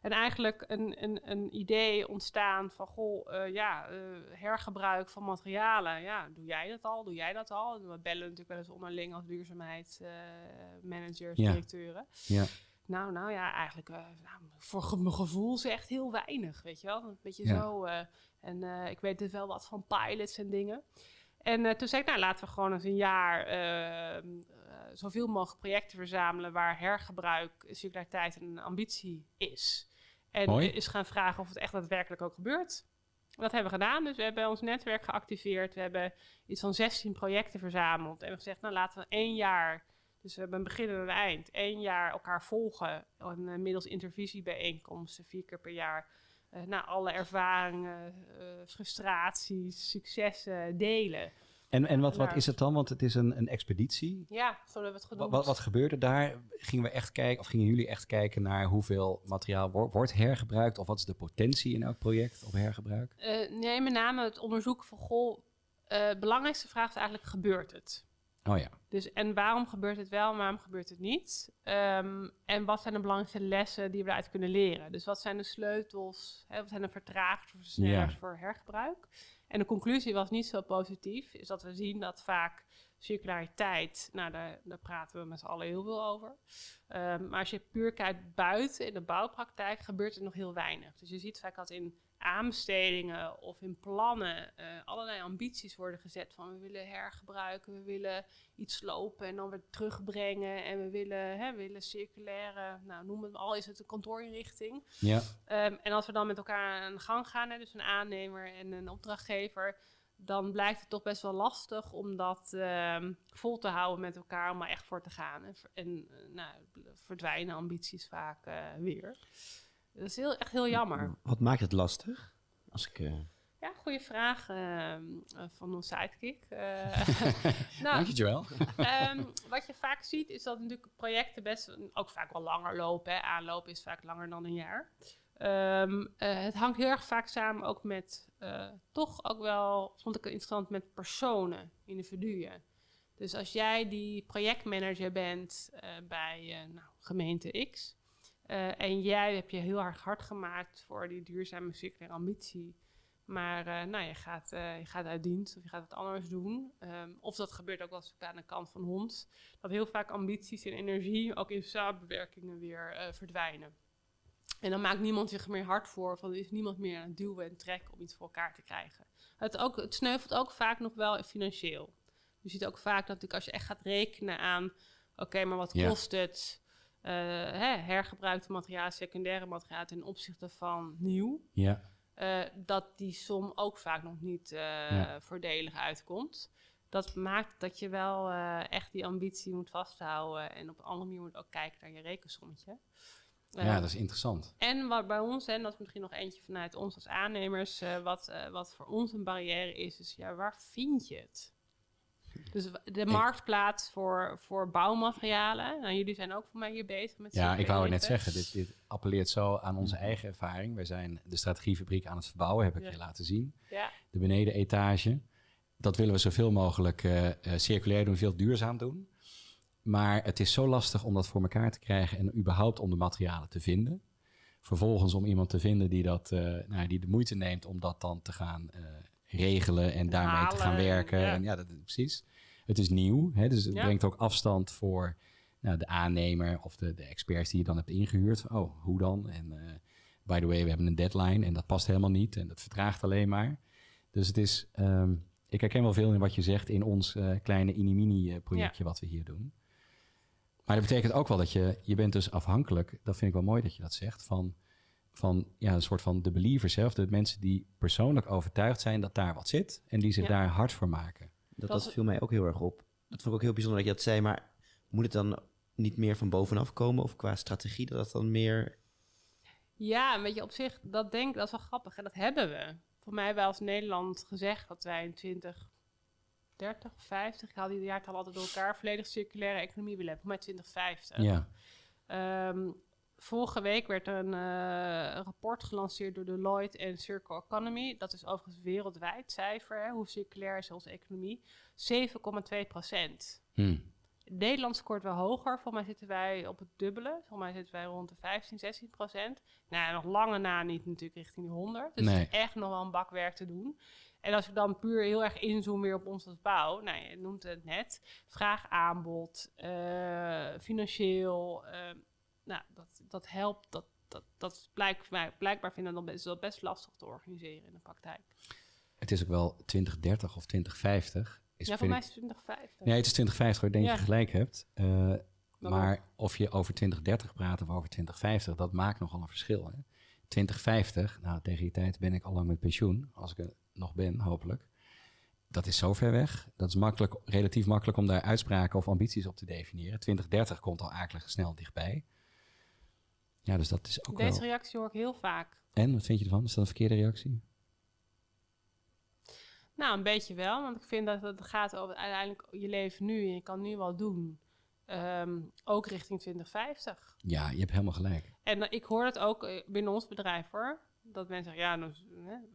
En eigenlijk een, een, een idee ontstaan van, goh, uh, ja, uh, hergebruik van materialen. Ja, doe jij dat al? Doe jij dat al? En we bellen natuurlijk wel eens onderling als duurzaamheidsmanagers, uh, Ja. directeuren. Ja. Nou, nou ja, eigenlijk uh, nou, voor mijn gevoel is echt heel weinig, weet je wel. Een beetje Ja. zo. En uh, ik weet dus wel wat van pilots en dingen. En uh, toen zei ik, nou laten we gewoon eens een jaar uh, zoveel mogelijk projecten verzamelen waar hergebruik, circulariteit een ambitie is. En Mooi. is gaan vragen of het echt daadwerkelijk ook gebeurt. Dat hebben we gedaan. Dus we hebben ons netwerk geactiveerd. We hebben iets van 16 projecten verzameld. En we gezegd, nou laten we één jaar Dus we hebben een begin en een eind. Eén jaar elkaar volgen. En, eh, middels intervisiebijeenkomsten, vier keer per jaar. Eh nou, alle ervaringen, eh, frustraties, successen delen. En, en wat, wat Nou. is het dan? Want het is een, een expeditie. Ja, zo hebben we het Wat, genoemd. wat, wat gebeurde daar? Gingen we echt kijken, of gingen jullie echt kijken naar hoeveel materiaal wo- wordt hergebruikt? Of wat is de potentie in elk project op hergebruik? Eh, nee, met name het onderzoek van goh. de belangrijkste vraag is eigenlijk: gebeurt het? Oh ja. Dus en waarom gebeurt het wel en waarom gebeurt het niet? Ehm, en wat zijn de belangrijkste lessen die we eruit kunnen leren? Dus wat zijn de sleutels? Hè, wat zijn de vertragers of versnellers Ja. voor hergebruik? En de conclusie was niet zo positief. Is dat we zien dat vaak circulariteit, nou daar, daar praten we met z'n allen heel veel over. Ehm, maar als je puur kijkt buiten in de bouwpraktijk, gebeurt er nog heel weinig. Dus je ziet vaak dat in aanbestedingen of in plannen eh, allerlei ambities worden gezet van we willen hergebruiken, we willen iets slopen en dan weer terugbrengen en we willen, hè, willen circulaire, nou noem het al is het een kantoorinrichting. Ja. Ehm, en als we dan met elkaar aan de gang gaan, hè, dus een aannemer en een opdrachtgever, dan blijkt het toch best wel lastig om dat ehm, vol te houden met elkaar, om er echt voor te gaan. En eh, nou, verdwijnen ambities vaak eh, weer. Dat is heel, echt heel jammer. Wat maakt het lastig? Als ik, eh, Ja, goede vraag ehm, eh, van ons sidekick. Eh, nou, Dank je, Joël. Ehm, wat je vaak ziet is dat natuurlijk projecten best ook vaak wel langer lopen. Hè. Aanloop is vaak langer dan een jaar. Ehm, eh, het hangt heel erg vaak samen ook met, eh, toch ook wel, vond ik het interessant, met personen, individuen. Dus als jij die projectmanager bent eh, bij eh, nou, gemeente X. eh, en jij hebt je heel erg hard gemaakt voor die duurzame circulaire ambitie. Maar eh, nou, je, gaat, eh, je gaat uit dienst of je gaat het anders doen. Ehm, of dat gebeurt ook wel eens aan de kant van hond. Dat heel vaak ambities en energie ook in samenwerkingen weer verdwijnen. En dan maakt niemand zich meer hard voor. Van er is niemand meer aan het duwen en trekken om iets voor elkaar te krijgen. Het, ook, het sneuvelt ook vaak nog wel financieel. Je ziet ook vaak dat als je echt gaat rekenen aan... Oké, maar wat Ja. kost het? Eh, hè, hergebruikte materiaal, secundaire materiaal ten opzichte van nieuw. Ja. eh, dat die som ook vaak nog niet eh, Ja. voordelig uitkomt. Dat maakt dat je wel echt die ambitie moet vasthouden. En op een andere manier moet ook kijken naar je rekensommetje. Ja, dat is interessant. En wat bij ons, en dat is misschien nog eentje vanuit ons als aannemers, wat, wat voor ons een barrière is, is ja, waar vind je het? Dus de marktplaats voor, voor bouwmaterialen. Nou, jullie zijn ook voor mij hier bezig met Ja, ik wou het net zeggen. Dit, dit appelleert zo aan onze eigen ervaring. Wij zijn de strategiefabriek aan het verbouwen, heb ik Ja. je laten zien. Ja, De benedenetage. Dat willen we zoveel mogelijk eh, eh, circulair doen, veel duurzaam doen. Maar het is zo lastig om dat voor elkaar te krijgen en überhaupt om de materialen te vinden. Vervolgens om iemand te vinden die, dat, eh, nou, die de moeite neemt om dat dan te gaan eh, regelen en daarmee te gaan werken. ja. En ja, dat, precies. Het is nieuw, hè, dus het Ja. brengt ook afstand voor nou, de aannemer of de, de experts die je dan hebt ingehuurd. Oh, hoe dan? En eh, by the way, we hebben een deadline en dat past helemaal niet en dat vertraagt alleen maar. Dus het is, ehm, ik herken wel veel in wat je zegt in ons eh, kleine inimini-projectje wat we hier doen. Maar dat betekent ook wel dat je, je bent dus afhankelijk, dat vind ik wel mooi dat je dat zegt, van, van ja, een soort van de believers zelf, de mensen die persoonlijk overtuigd zijn dat daar wat zit en die zich Ja. daar hard voor maken. dat, Dat- dat viel mij ook heel erg op. Dat vond ik ook heel bijzonder dat je dat zei, maar moet het dan niet meer van bovenaf komen? Of qua strategie, dat dat dan meer... Ja, weet je, op zich, dat denk ik, dat is wel grappig. En dat hebben we. Voor mij hebben wij als Nederland gezegd dat wij in 2030 of 50, ik haal die jaartallen altijd door elkaar, volledig circulaire economie willen hebben. Mij 2050. Ja, Ehm, vorige week werd er een eh, een rapport gelanceerd door Deloitte en Circle Economy. Dat is overigens wereldwijd cijfer. Hè? Hoe circulair is onze economie? 7,2 procent. Hm. Nederland scoort wel hoger. Volgens mij zitten wij op het dubbele. Volgens mij zitten wij rond de 15, 16 procent. Nou, nog lange na niet natuurlijk richting die 100. Dus Nee. is echt nog wel een bak werk te doen. En als ik dan puur heel erg inzoom weer op ons als bouw. Nou, je noemt het net. Vraag, aanbod, eh, financieel. eh, nou, dat, dat helpt. Dat, dat, dat is blijk, mij- blijkbaar vinden dan best, dat best lastig te organiseren in de praktijk. Het is ook wel 2030 of 2050. Is, ja, voor mij is het 2050. Nee, het is 2050, ik denk Ja. dat je gelijk hebt. Eh, Maar maar of je over 2030 praat of over 2050, dat maakt nogal een verschil. Hè? 2050, nou tegen die tijd ben ik al lang met pensioen, als ik er nog ben, hopelijk. dat is zo ver weg. Dat is makkelijk, relatief makkelijk om daar uitspraken of ambities op te definiëren. 2030 komt al akelig snel dichtbij. Ja, dus dat is ook Deze wel... reactie hoor ik heel vaak. En, wat vind je ervan? Is dat een verkeerde reactie? Nou, een beetje wel, want ik vind dat het gaat over uiteindelijk je leven nu en je kan nu wel doen. Ehm, ook richting 2050. Ja, je hebt helemaal gelijk. En eh, ik hoor het ook eh, binnen ons bedrijf hoor. Dat mensen zeggen, ja, nou,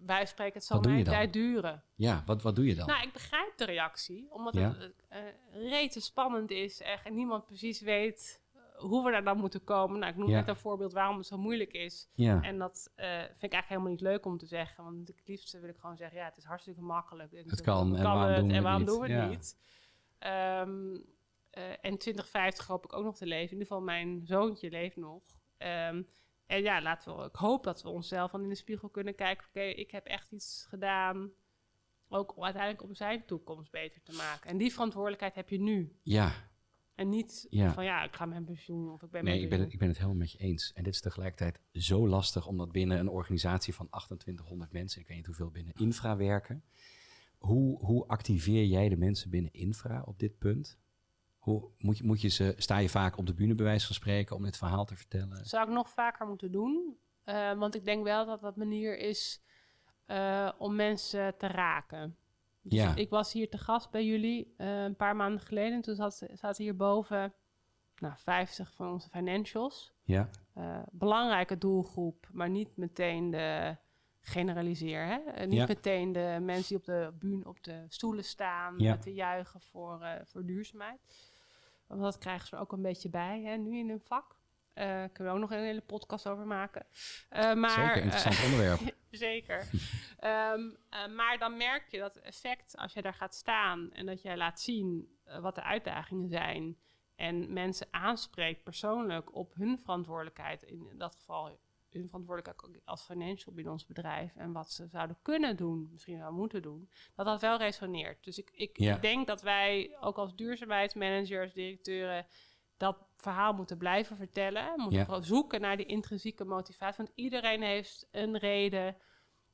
wij spreken het zal dan? tijd duren. Ja, wat, wat doe je dan? Nou, ik begrijp de reactie, omdat Ja. het eh rete spannend is echt, en niemand precies weet hoe we daar dan moeten komen. Nou, ik noem Ja. net een voorbeeld waarom het zo moeilijk is. ja, En dat eh, vind ik eigenlijk helemaal niet leuk om te zeggen. Want het liefste wil ik gewoon zeggen, ja, het is hartstikke makkelijk. En Het kan, en waarom het, doen we en het waarom niet? doen we het Ja. niet? Ehm, eh, en 2050 hoop ik ook nog te leven. In ieder geval mijn zoontje leeft nog. Ehm, en ja, laten we, ik hoop dat we onszelf dan in de spiegel kunnen kijken. Oké, ik heb echt iets gedaan. Ook uiteindelijk om zijn toekomst beter te maken. En die verantwoordelijkheid heb je nu. ja. En niet Ja. van ja, ik ga mijn pensioen of ik ben Nee, ik ben, het, ik ben het helemaal met je eens. En dit is tegelijkertijd zo lastig, omdat binnen een organisatie van 2800 mensen, ik weet niet hoeveel binnen infra werken, hoe, hoe activeer jij de mensen binnen infra op dit punt? Hoe, moet je, moet je ze, sta je vaak op de bühne bij wijze van spreken om dit verhaal te vertellen? zou ik nog vaker moeten doen. Eh, want ik denk wel dat dat manier is eh, om mensen te raken. Dus Ja. Ik was hier te gast bij jullie eh, een paar maanden geleden. En toen zat, zaten hierboven nou, 50 van onze financials. Ja, Eh, belangrijke doelgroep, maar niet meteen de generaliseer. Hè? Eh, niet Ja. meteen de mensen die op de bühne op de stoelen staan Ja. met te juichen voor, voor duurzaamheid. Want dat krijgen ze er ook een beetje bij hè, nu in hun vak. Eh kunnen we ook nog een hele podcast over maken. Eh, maar, zeker. eh, Interessant onderwerp. Zeker. Ehm, eh, maar dan merk je dat het effect als je daar gaat staan en dat jij laat zien wat de uitdagingen zijn. En mensen aanspreekt persoonlijk op hun verantwoordelijkheid. In dat geval hun verantwoordelijkheid als financial binnen ons bedrijf. En wat ze zouden kunnen doen, misschien wel moeten doen. Dat dat wel resoneert. Dus ik, ik, Ja. ik denk dat wij ook als duurzaamheidsmanagers, directeuren dat verhaal moeten blijven vertellen. Moeten Ja. vooral zoeken naar die intrinsieke motivatie. Want iedereen heeft een reden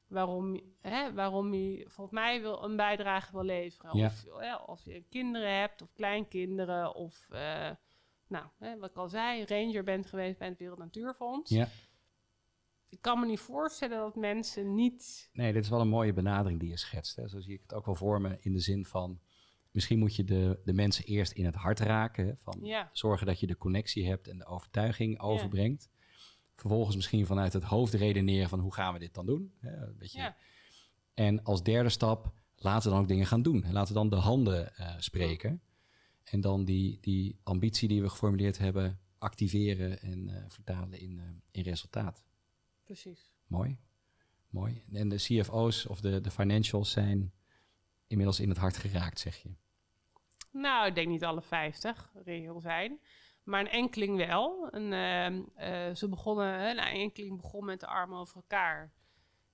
waarom, hè, waarom je volgens mij wil een bijdrage wil leveren. Ja. Of, of je kinderen hebt of kleinkinderen. Of eh, nou, hè, wat ik al zei, ranger bent geweest bij het Wereld Natuurfonds. Ja. Ik kan me niet voorstellen dat mensen niet... Nee, dit is wel een mooie benadering die je schetst. Hè. Zo zie ik het ook wel voor me in de zin van... Misschien moet je de, de mensen eerst in het hart raken. Van Ja. Zorgen dat je de connectie hebt en de overtuiging overbrengt. Vervolgens misschien vanuit het hoofd redeneren van hoe gaan we dit dan doen. Hè, een beetje. Ja. En als derde stap, laten we dan ook dingen gaan doen. Laten we dan de handen eh, spreken. En dan die, die ambitie die we geformuleerd hebben activeren en eh, vertalen in, eh, in resultaat. Precies. Mooi. Mooi. En de CFO's of de, de financials zijn inmiddels in het hart geraakt, zeg je. Nou, ik denk niet alle 50 reëel zijn. Maar een enkeling wel. Ehm, eh, ze begonnen, nou, een enkeling begon met de armen over elkaar.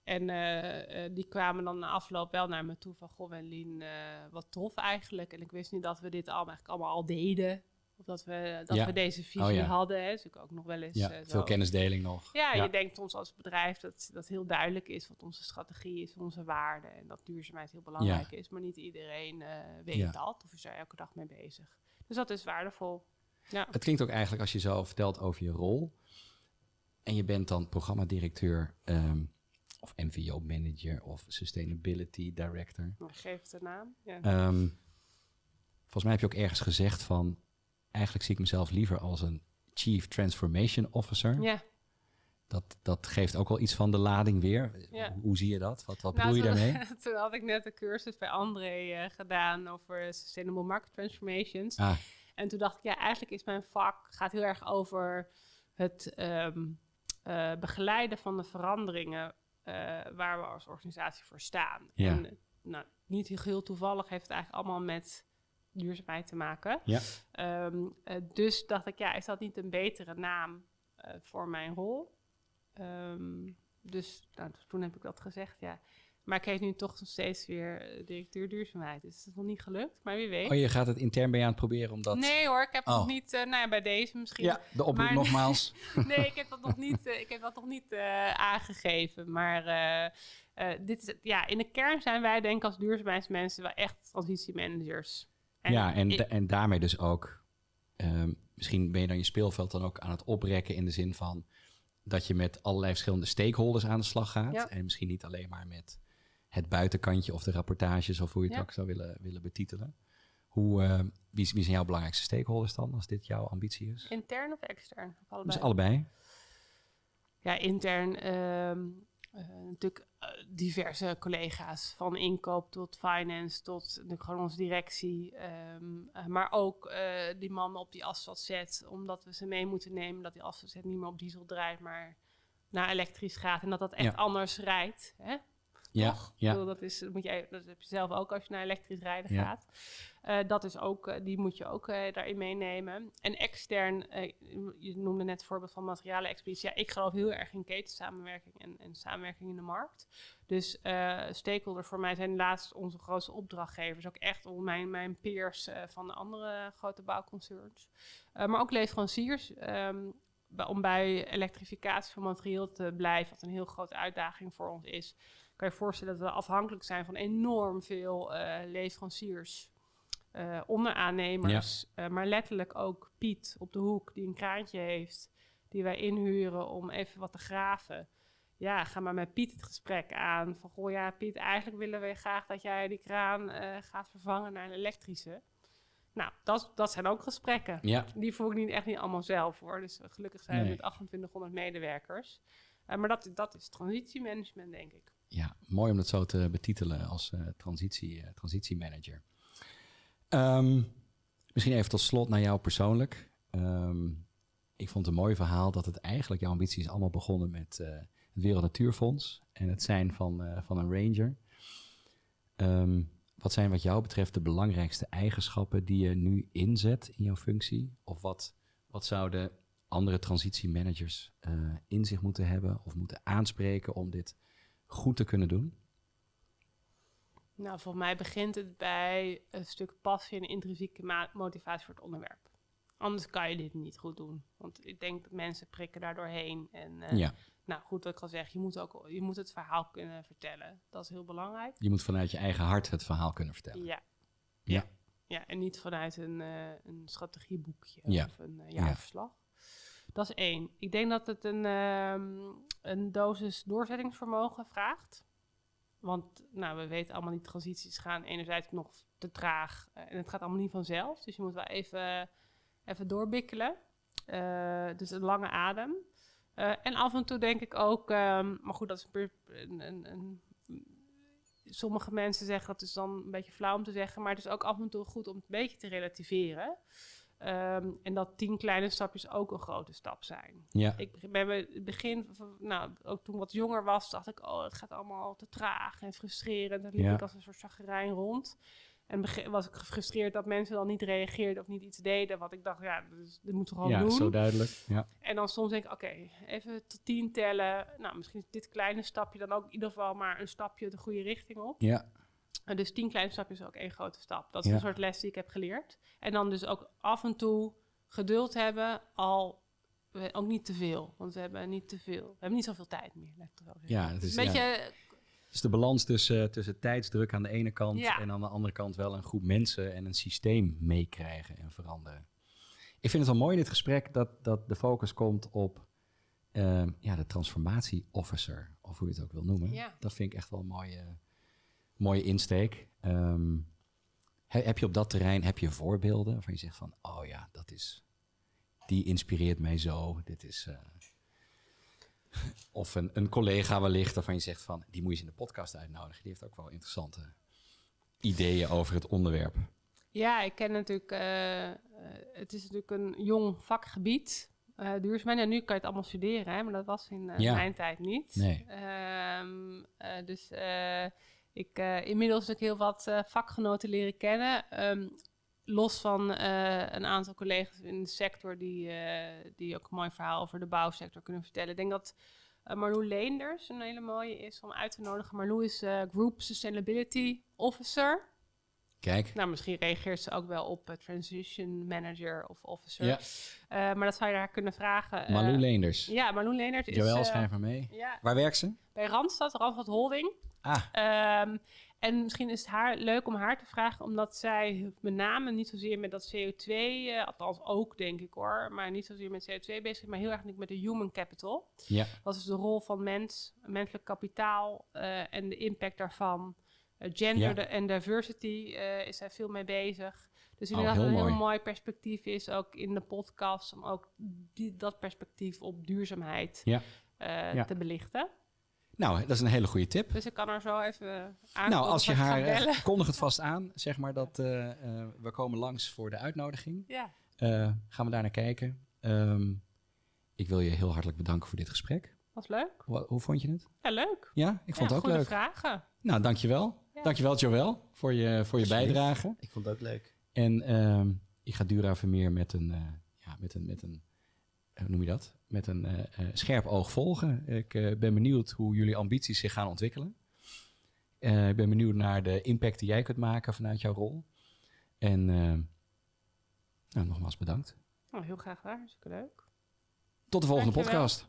En eh, eh, die kwamen dan na afloop wel naar me toe van... Goh, Wenlien, wat tof eigenlijk. En ik wist niet dat we dit allemaal, eigenlijk allemaal al deden. Of dat we, dat Ja. we deze visie Oh ja. hadden. Hè. Dus ik ook nog wel eens Ja, eh, zo- veel kennisdeling nog. Ja, je denkt ons als bedrijf dat dat heel duidelijk is wat onze strategie is, onze waarden en dat duurzaamheid heel belangrijk is. Maar niet iedereen eh, weet dat of is er elke dag mee bezig. Dus dat is waardevol. Ja, Het klinkt ook eigenlijk als je zo vertelt over je rol. En je bent dan programmadirecteur ehm, of MVO-manager of Sustainability Director. maar geef het een naam. Ja. Ehm, volgens mij heb je ook ergens gezegd van... Eigenlijk zie ik mezelf liever als een Chief Transformation Officer. ja. Dat, dat geeft ook wel iets van de lading weer. Ja. Hoe, hoe zie je dat? Wat, wat Nou, bedoel je toen- daarmee? toen had ik net een cursus bij André eh, gedaan over Sustainable Market Transformations. Ah, En toen dacht ik, ja, eigenlijk is mijn vak gaat heel erg over het ehm, eh, begeleiden van de veranderingen eh, waar we als organisatie voor staan. Ja. En nou, niet heel toevallig heeft het eigenlijk allemaal met duurzaamheid te maken. Ja. Ehm, eh, dus dacht ik, ja, is dat niet een betere naam eh, voor mijn rol? Ehm, dus nou, toen heb ik dat gezegd, ja. Maar ik heet nu toch nog steeds weer eh, directeur duurzaamheid. Dus het is nog niet gelukt, maar wie weet. Oh, je gaat het intern bij je aan het proberen om dat... Nee hoor, ik heb het Oh. nog niet, eh, nou ja, bij deze misschien. Ja, de oproep Maar- nogmaals. Nee, ik heb dat nog niet, ik heb dat nog niet aangegeven. Maar dit is, ja, in de kern zijn wij denk ik als duurzaamheidsmensen wel echt transitiemanagers. Ja, en, ik- en daarmee dus ook... ehm, misschien ben je dan je speelveld dan ook aan het oprekken in de zin van... dat je met allerlei verschillende stakeholders aan de slag gaat. Ja. En misschien niet alleen maar met het buitenkantje of de rapportages... of hoe je het Ja. ook zou willen, willen betitelen. Hoe, eh, wie, wie zijn jouw belangrijkste stakeholders dan, als dit jouw ambitie is? Intern of extern? Of allebei? Dus allebei? Ja, intern ehm, eh, natuurlijk eh, diverse collega's. Van inkoop tot finance tot natuurlijk gewoon onze directie. ehm, eh, maar ook die mannen op die asfaltzet. Omdat we ze mee moeten nemen dat die asfaltzet niet meer op diesel draait, maar naar elektrisch gaat. En dat dat echt Ja. anders rijdt. Hè? Ja, bedoel, dat, is, dat, moet je, dat heb je zelf ook als je naar elektrisch rijden Ja. gaat. Eh, dat is ook, eh, die moet je ook eh, daarin meenemen. En extern, je noemde net het voorbeeld van materialenexpeditie. Ja, ik geloof heel erg in ketensamenwerking en, en samenwerking in de markt. Dus eh stakeholders voor mij zijn laatst onze grootste opdrachtgevers. Ook echt mijn, mijn peers van de andere grote bouwconcerns. Maar ook leveranciers. ehm, om bij elektrificatie van materieel te blijven, wat een heel grote uitdaging voor ons is kan je voorstellen dat we afhankelijk zijn van enorm veel leveranciers, eh onderaannemers, eh, maar letterlijk ook Piet op de hoek die een kraantje heeft, die wij inhuren om even wat te graven. Ja, ga maar met Piet het gesprek aan. Van, goh ja, Piet, eigenlijk willen we graag dat jij die kraan eh, gaat vervangen naar een elektrische. Nou, dat, dat zijn ook gesprekken. Ja, Die voer ik niet, echt niet allemaal zelf hoor. Dus gelukkig zijn we met 2800 medewerkers. Maar dat, dat is transitiemanagement, denk ik. ja, mooi om dat zo te betitelen als transitie, transitiemanager. Ehm, misschien even tot slot naar jou persoonlijk. Ehm, ik vond het een mooi verhaal dat het eigenlijk, jouw ambitie is allemaal begonnen met eh, het Wereld Natuurfonds en het zijn van, eh, van een ranger. Ehm, wat zijn wat jou betreft de belangrijkste eigenschappen die je nu inzet in jouw functie? Of wat, wat zouden andere transitiemanagers eh, in zich moeten hebben of moeten aanspreken om dit goed te kunnen doen? Nou, voor mij begint het bij een stuk passie en intrinsieke motivatie voor het onderwerp. Anders kan je dit niet goed doen. Want ik denk dat mensen prikken daar doorheen. En eh, ja, nou goed, wat ik al zeg, je moet, ook, je moet het verhaal kunnen vertellen. Dat is heel belangrijk. je moet vanuit je eigen hart het verhaal kunnen vertellen. Ja. Ja. Ja, en niet vanuit een, eh, een strategieboekje Ja. of een eh, jaarverslag. Dat is één. Ik denk dat het een, ehm, een dosis doorzettingsvermogen vraagt. Want nou, we weten allemaal, die transities gaan enerzijds nog te traag. eh, en het gaat allemaal niet vanzelf. Dus je moet wel even, even doorbikkelen. Eh, dus een lange adem. Eh, en af en toe denk ik ook, ehm, maar goed, dat is een, een, een sommige mensen zeggen dat is dan een beetje flauw om te zeggen, maar het is ook af en toe goed om het een beetje te relativeren. Ehm, en dat tien kleine stapjes ook een grote stap zijn. Ja, Ik be- bij het begin, nou, ook toen ik wat jonger was, dacht ik, oh, het gaat allemaal te traag en frustrerend. Dan liep Ja. ik als een soort chagrijn rond. En was ik gefrustreerd dat mensen dan niet reageerden of niet iets deden. Wat ik dacht, ja, dus, dit moeten we gewoon ja doen. zo duidelijk. Ja. En dan soms denk ik, oké, even tot tien tellen. Nou, misschien is dit kleine stapje dan ook in ieder geval maar een stapje de goede richting op. Ja, En dus tien kleine stapjes is ook één grote stap. Dat is Ja. een soort les die ik heb geleerd. En dan dus ook af en toe geduld hebben, al we- ook niet te veel. Want we hebben niet te veel. We hebben niet zoveel tijd meer. Ja, het is, een beetje, ja, is de balans tussen, tussen tijdsdruk aan de ene kant Ja. en aan de andere kant wel een groep mensen en een systeem meekrijgen en veranderen. Ik vind het wel mooi in dit gesprek dat, dat de focus komt op eh, ja, de transformatie officer, of hoe je het ook wil noemen. Ja. Dat vind ik echt wel een mooie, mooie insteek. Ehm, he- heb je op dat terrein heb je voorbeelden waarvan je zegt van, oh ja, dat is, die inspireert mij zo. Dit is, eh, of een, een collega wellicht waarvan je zegt van, die moet je eens in de podcast uitnodigen. Die heeft ook wel interessante ideeën over het onderwerp. ja, ik ken natuurlijk... eh, het is natuurlijk een jong vakgebied. duurzaamheid. En nu kan je het allemaal studeren, hè, maar dat was in Ja. mijn tijd niet. Nee. Ehm, eh, dus ik uh, inmiddels ook heel wat uh, vakgenoten leren kennen. Ehm, los van uh, een aantal collega's in de sector die, uh, die ook een mooi verhaal over de bouwsector kunnen vertellen. Ik denk dat eh, Marlou Leenders een hele mooie is om uit te nodigen. Marlou is eh, Group Sustainability Officer. Kijk. Nou, misschien reageert ze ook wel op eh, Transition Manager of Officer. Ja. Eh, maar dat zou je haar kunnen vragen. eh, Marlou Leenders. Ja, Marlou Leenders is Joël, schrijf maar mee. ja, Waar werkt ze? bij Randstad, Randstad Holding. Ah, Ehm, en misschien is het haar, leuk om haar te vragen, omdat zij met name niet zozeer met dat CO2, eh, althans ook denk ik hoor, maar niet zozeer met CO2 bezig, is, maar heel erg met de human capital. ja. Wat is de rol van mens, menselijk kapitaal eh, en de impact daarvan. Eh, gender Ja. en diversity eh, is zij veel mee bezig. Dus Oh, inderdaad heel een heel mooi. perspectief is ook in de podcast om ook die, dat perspectief op duurzaamheid Ja. eh, Ja. te belichten. Nou, dat is een hele goede tip. Dus ik kan er zo even aan. Nou, als je haar... kondig het vast aan, zeg maar, dat we komen langs voor de uitnodiging. ja, gaan we daar naar kijken. Ehm, ik wil je heel hartelijk bedanken voor dit gesprek. was leuk. Hoe, hoe vond je het? Ja, leuk. Ja, ik vond ja, het ook goede leuk. vragen. Nou, dankjewel. Dankjewel, Joël, voor je, voor je bijdrage. Ik vond het ook leuk. En ehm, ik ga Dura Vermeer met een, eh, ja, met een, met een eh, hoe noem je dat? Met een eh, eh, scherp oog volgen. Ik eh, ben benieuwd hoe jullie ambities zich gaan ontwikkelen. Eh, ik ben benieuwd naar de impact die jij kunt maken vanuit jouw rol. En eh, nou, nogmaals bedankt. Oh, heel graag waar. Hartstikke leuk. Tot de volgende Dankjewel. podcast.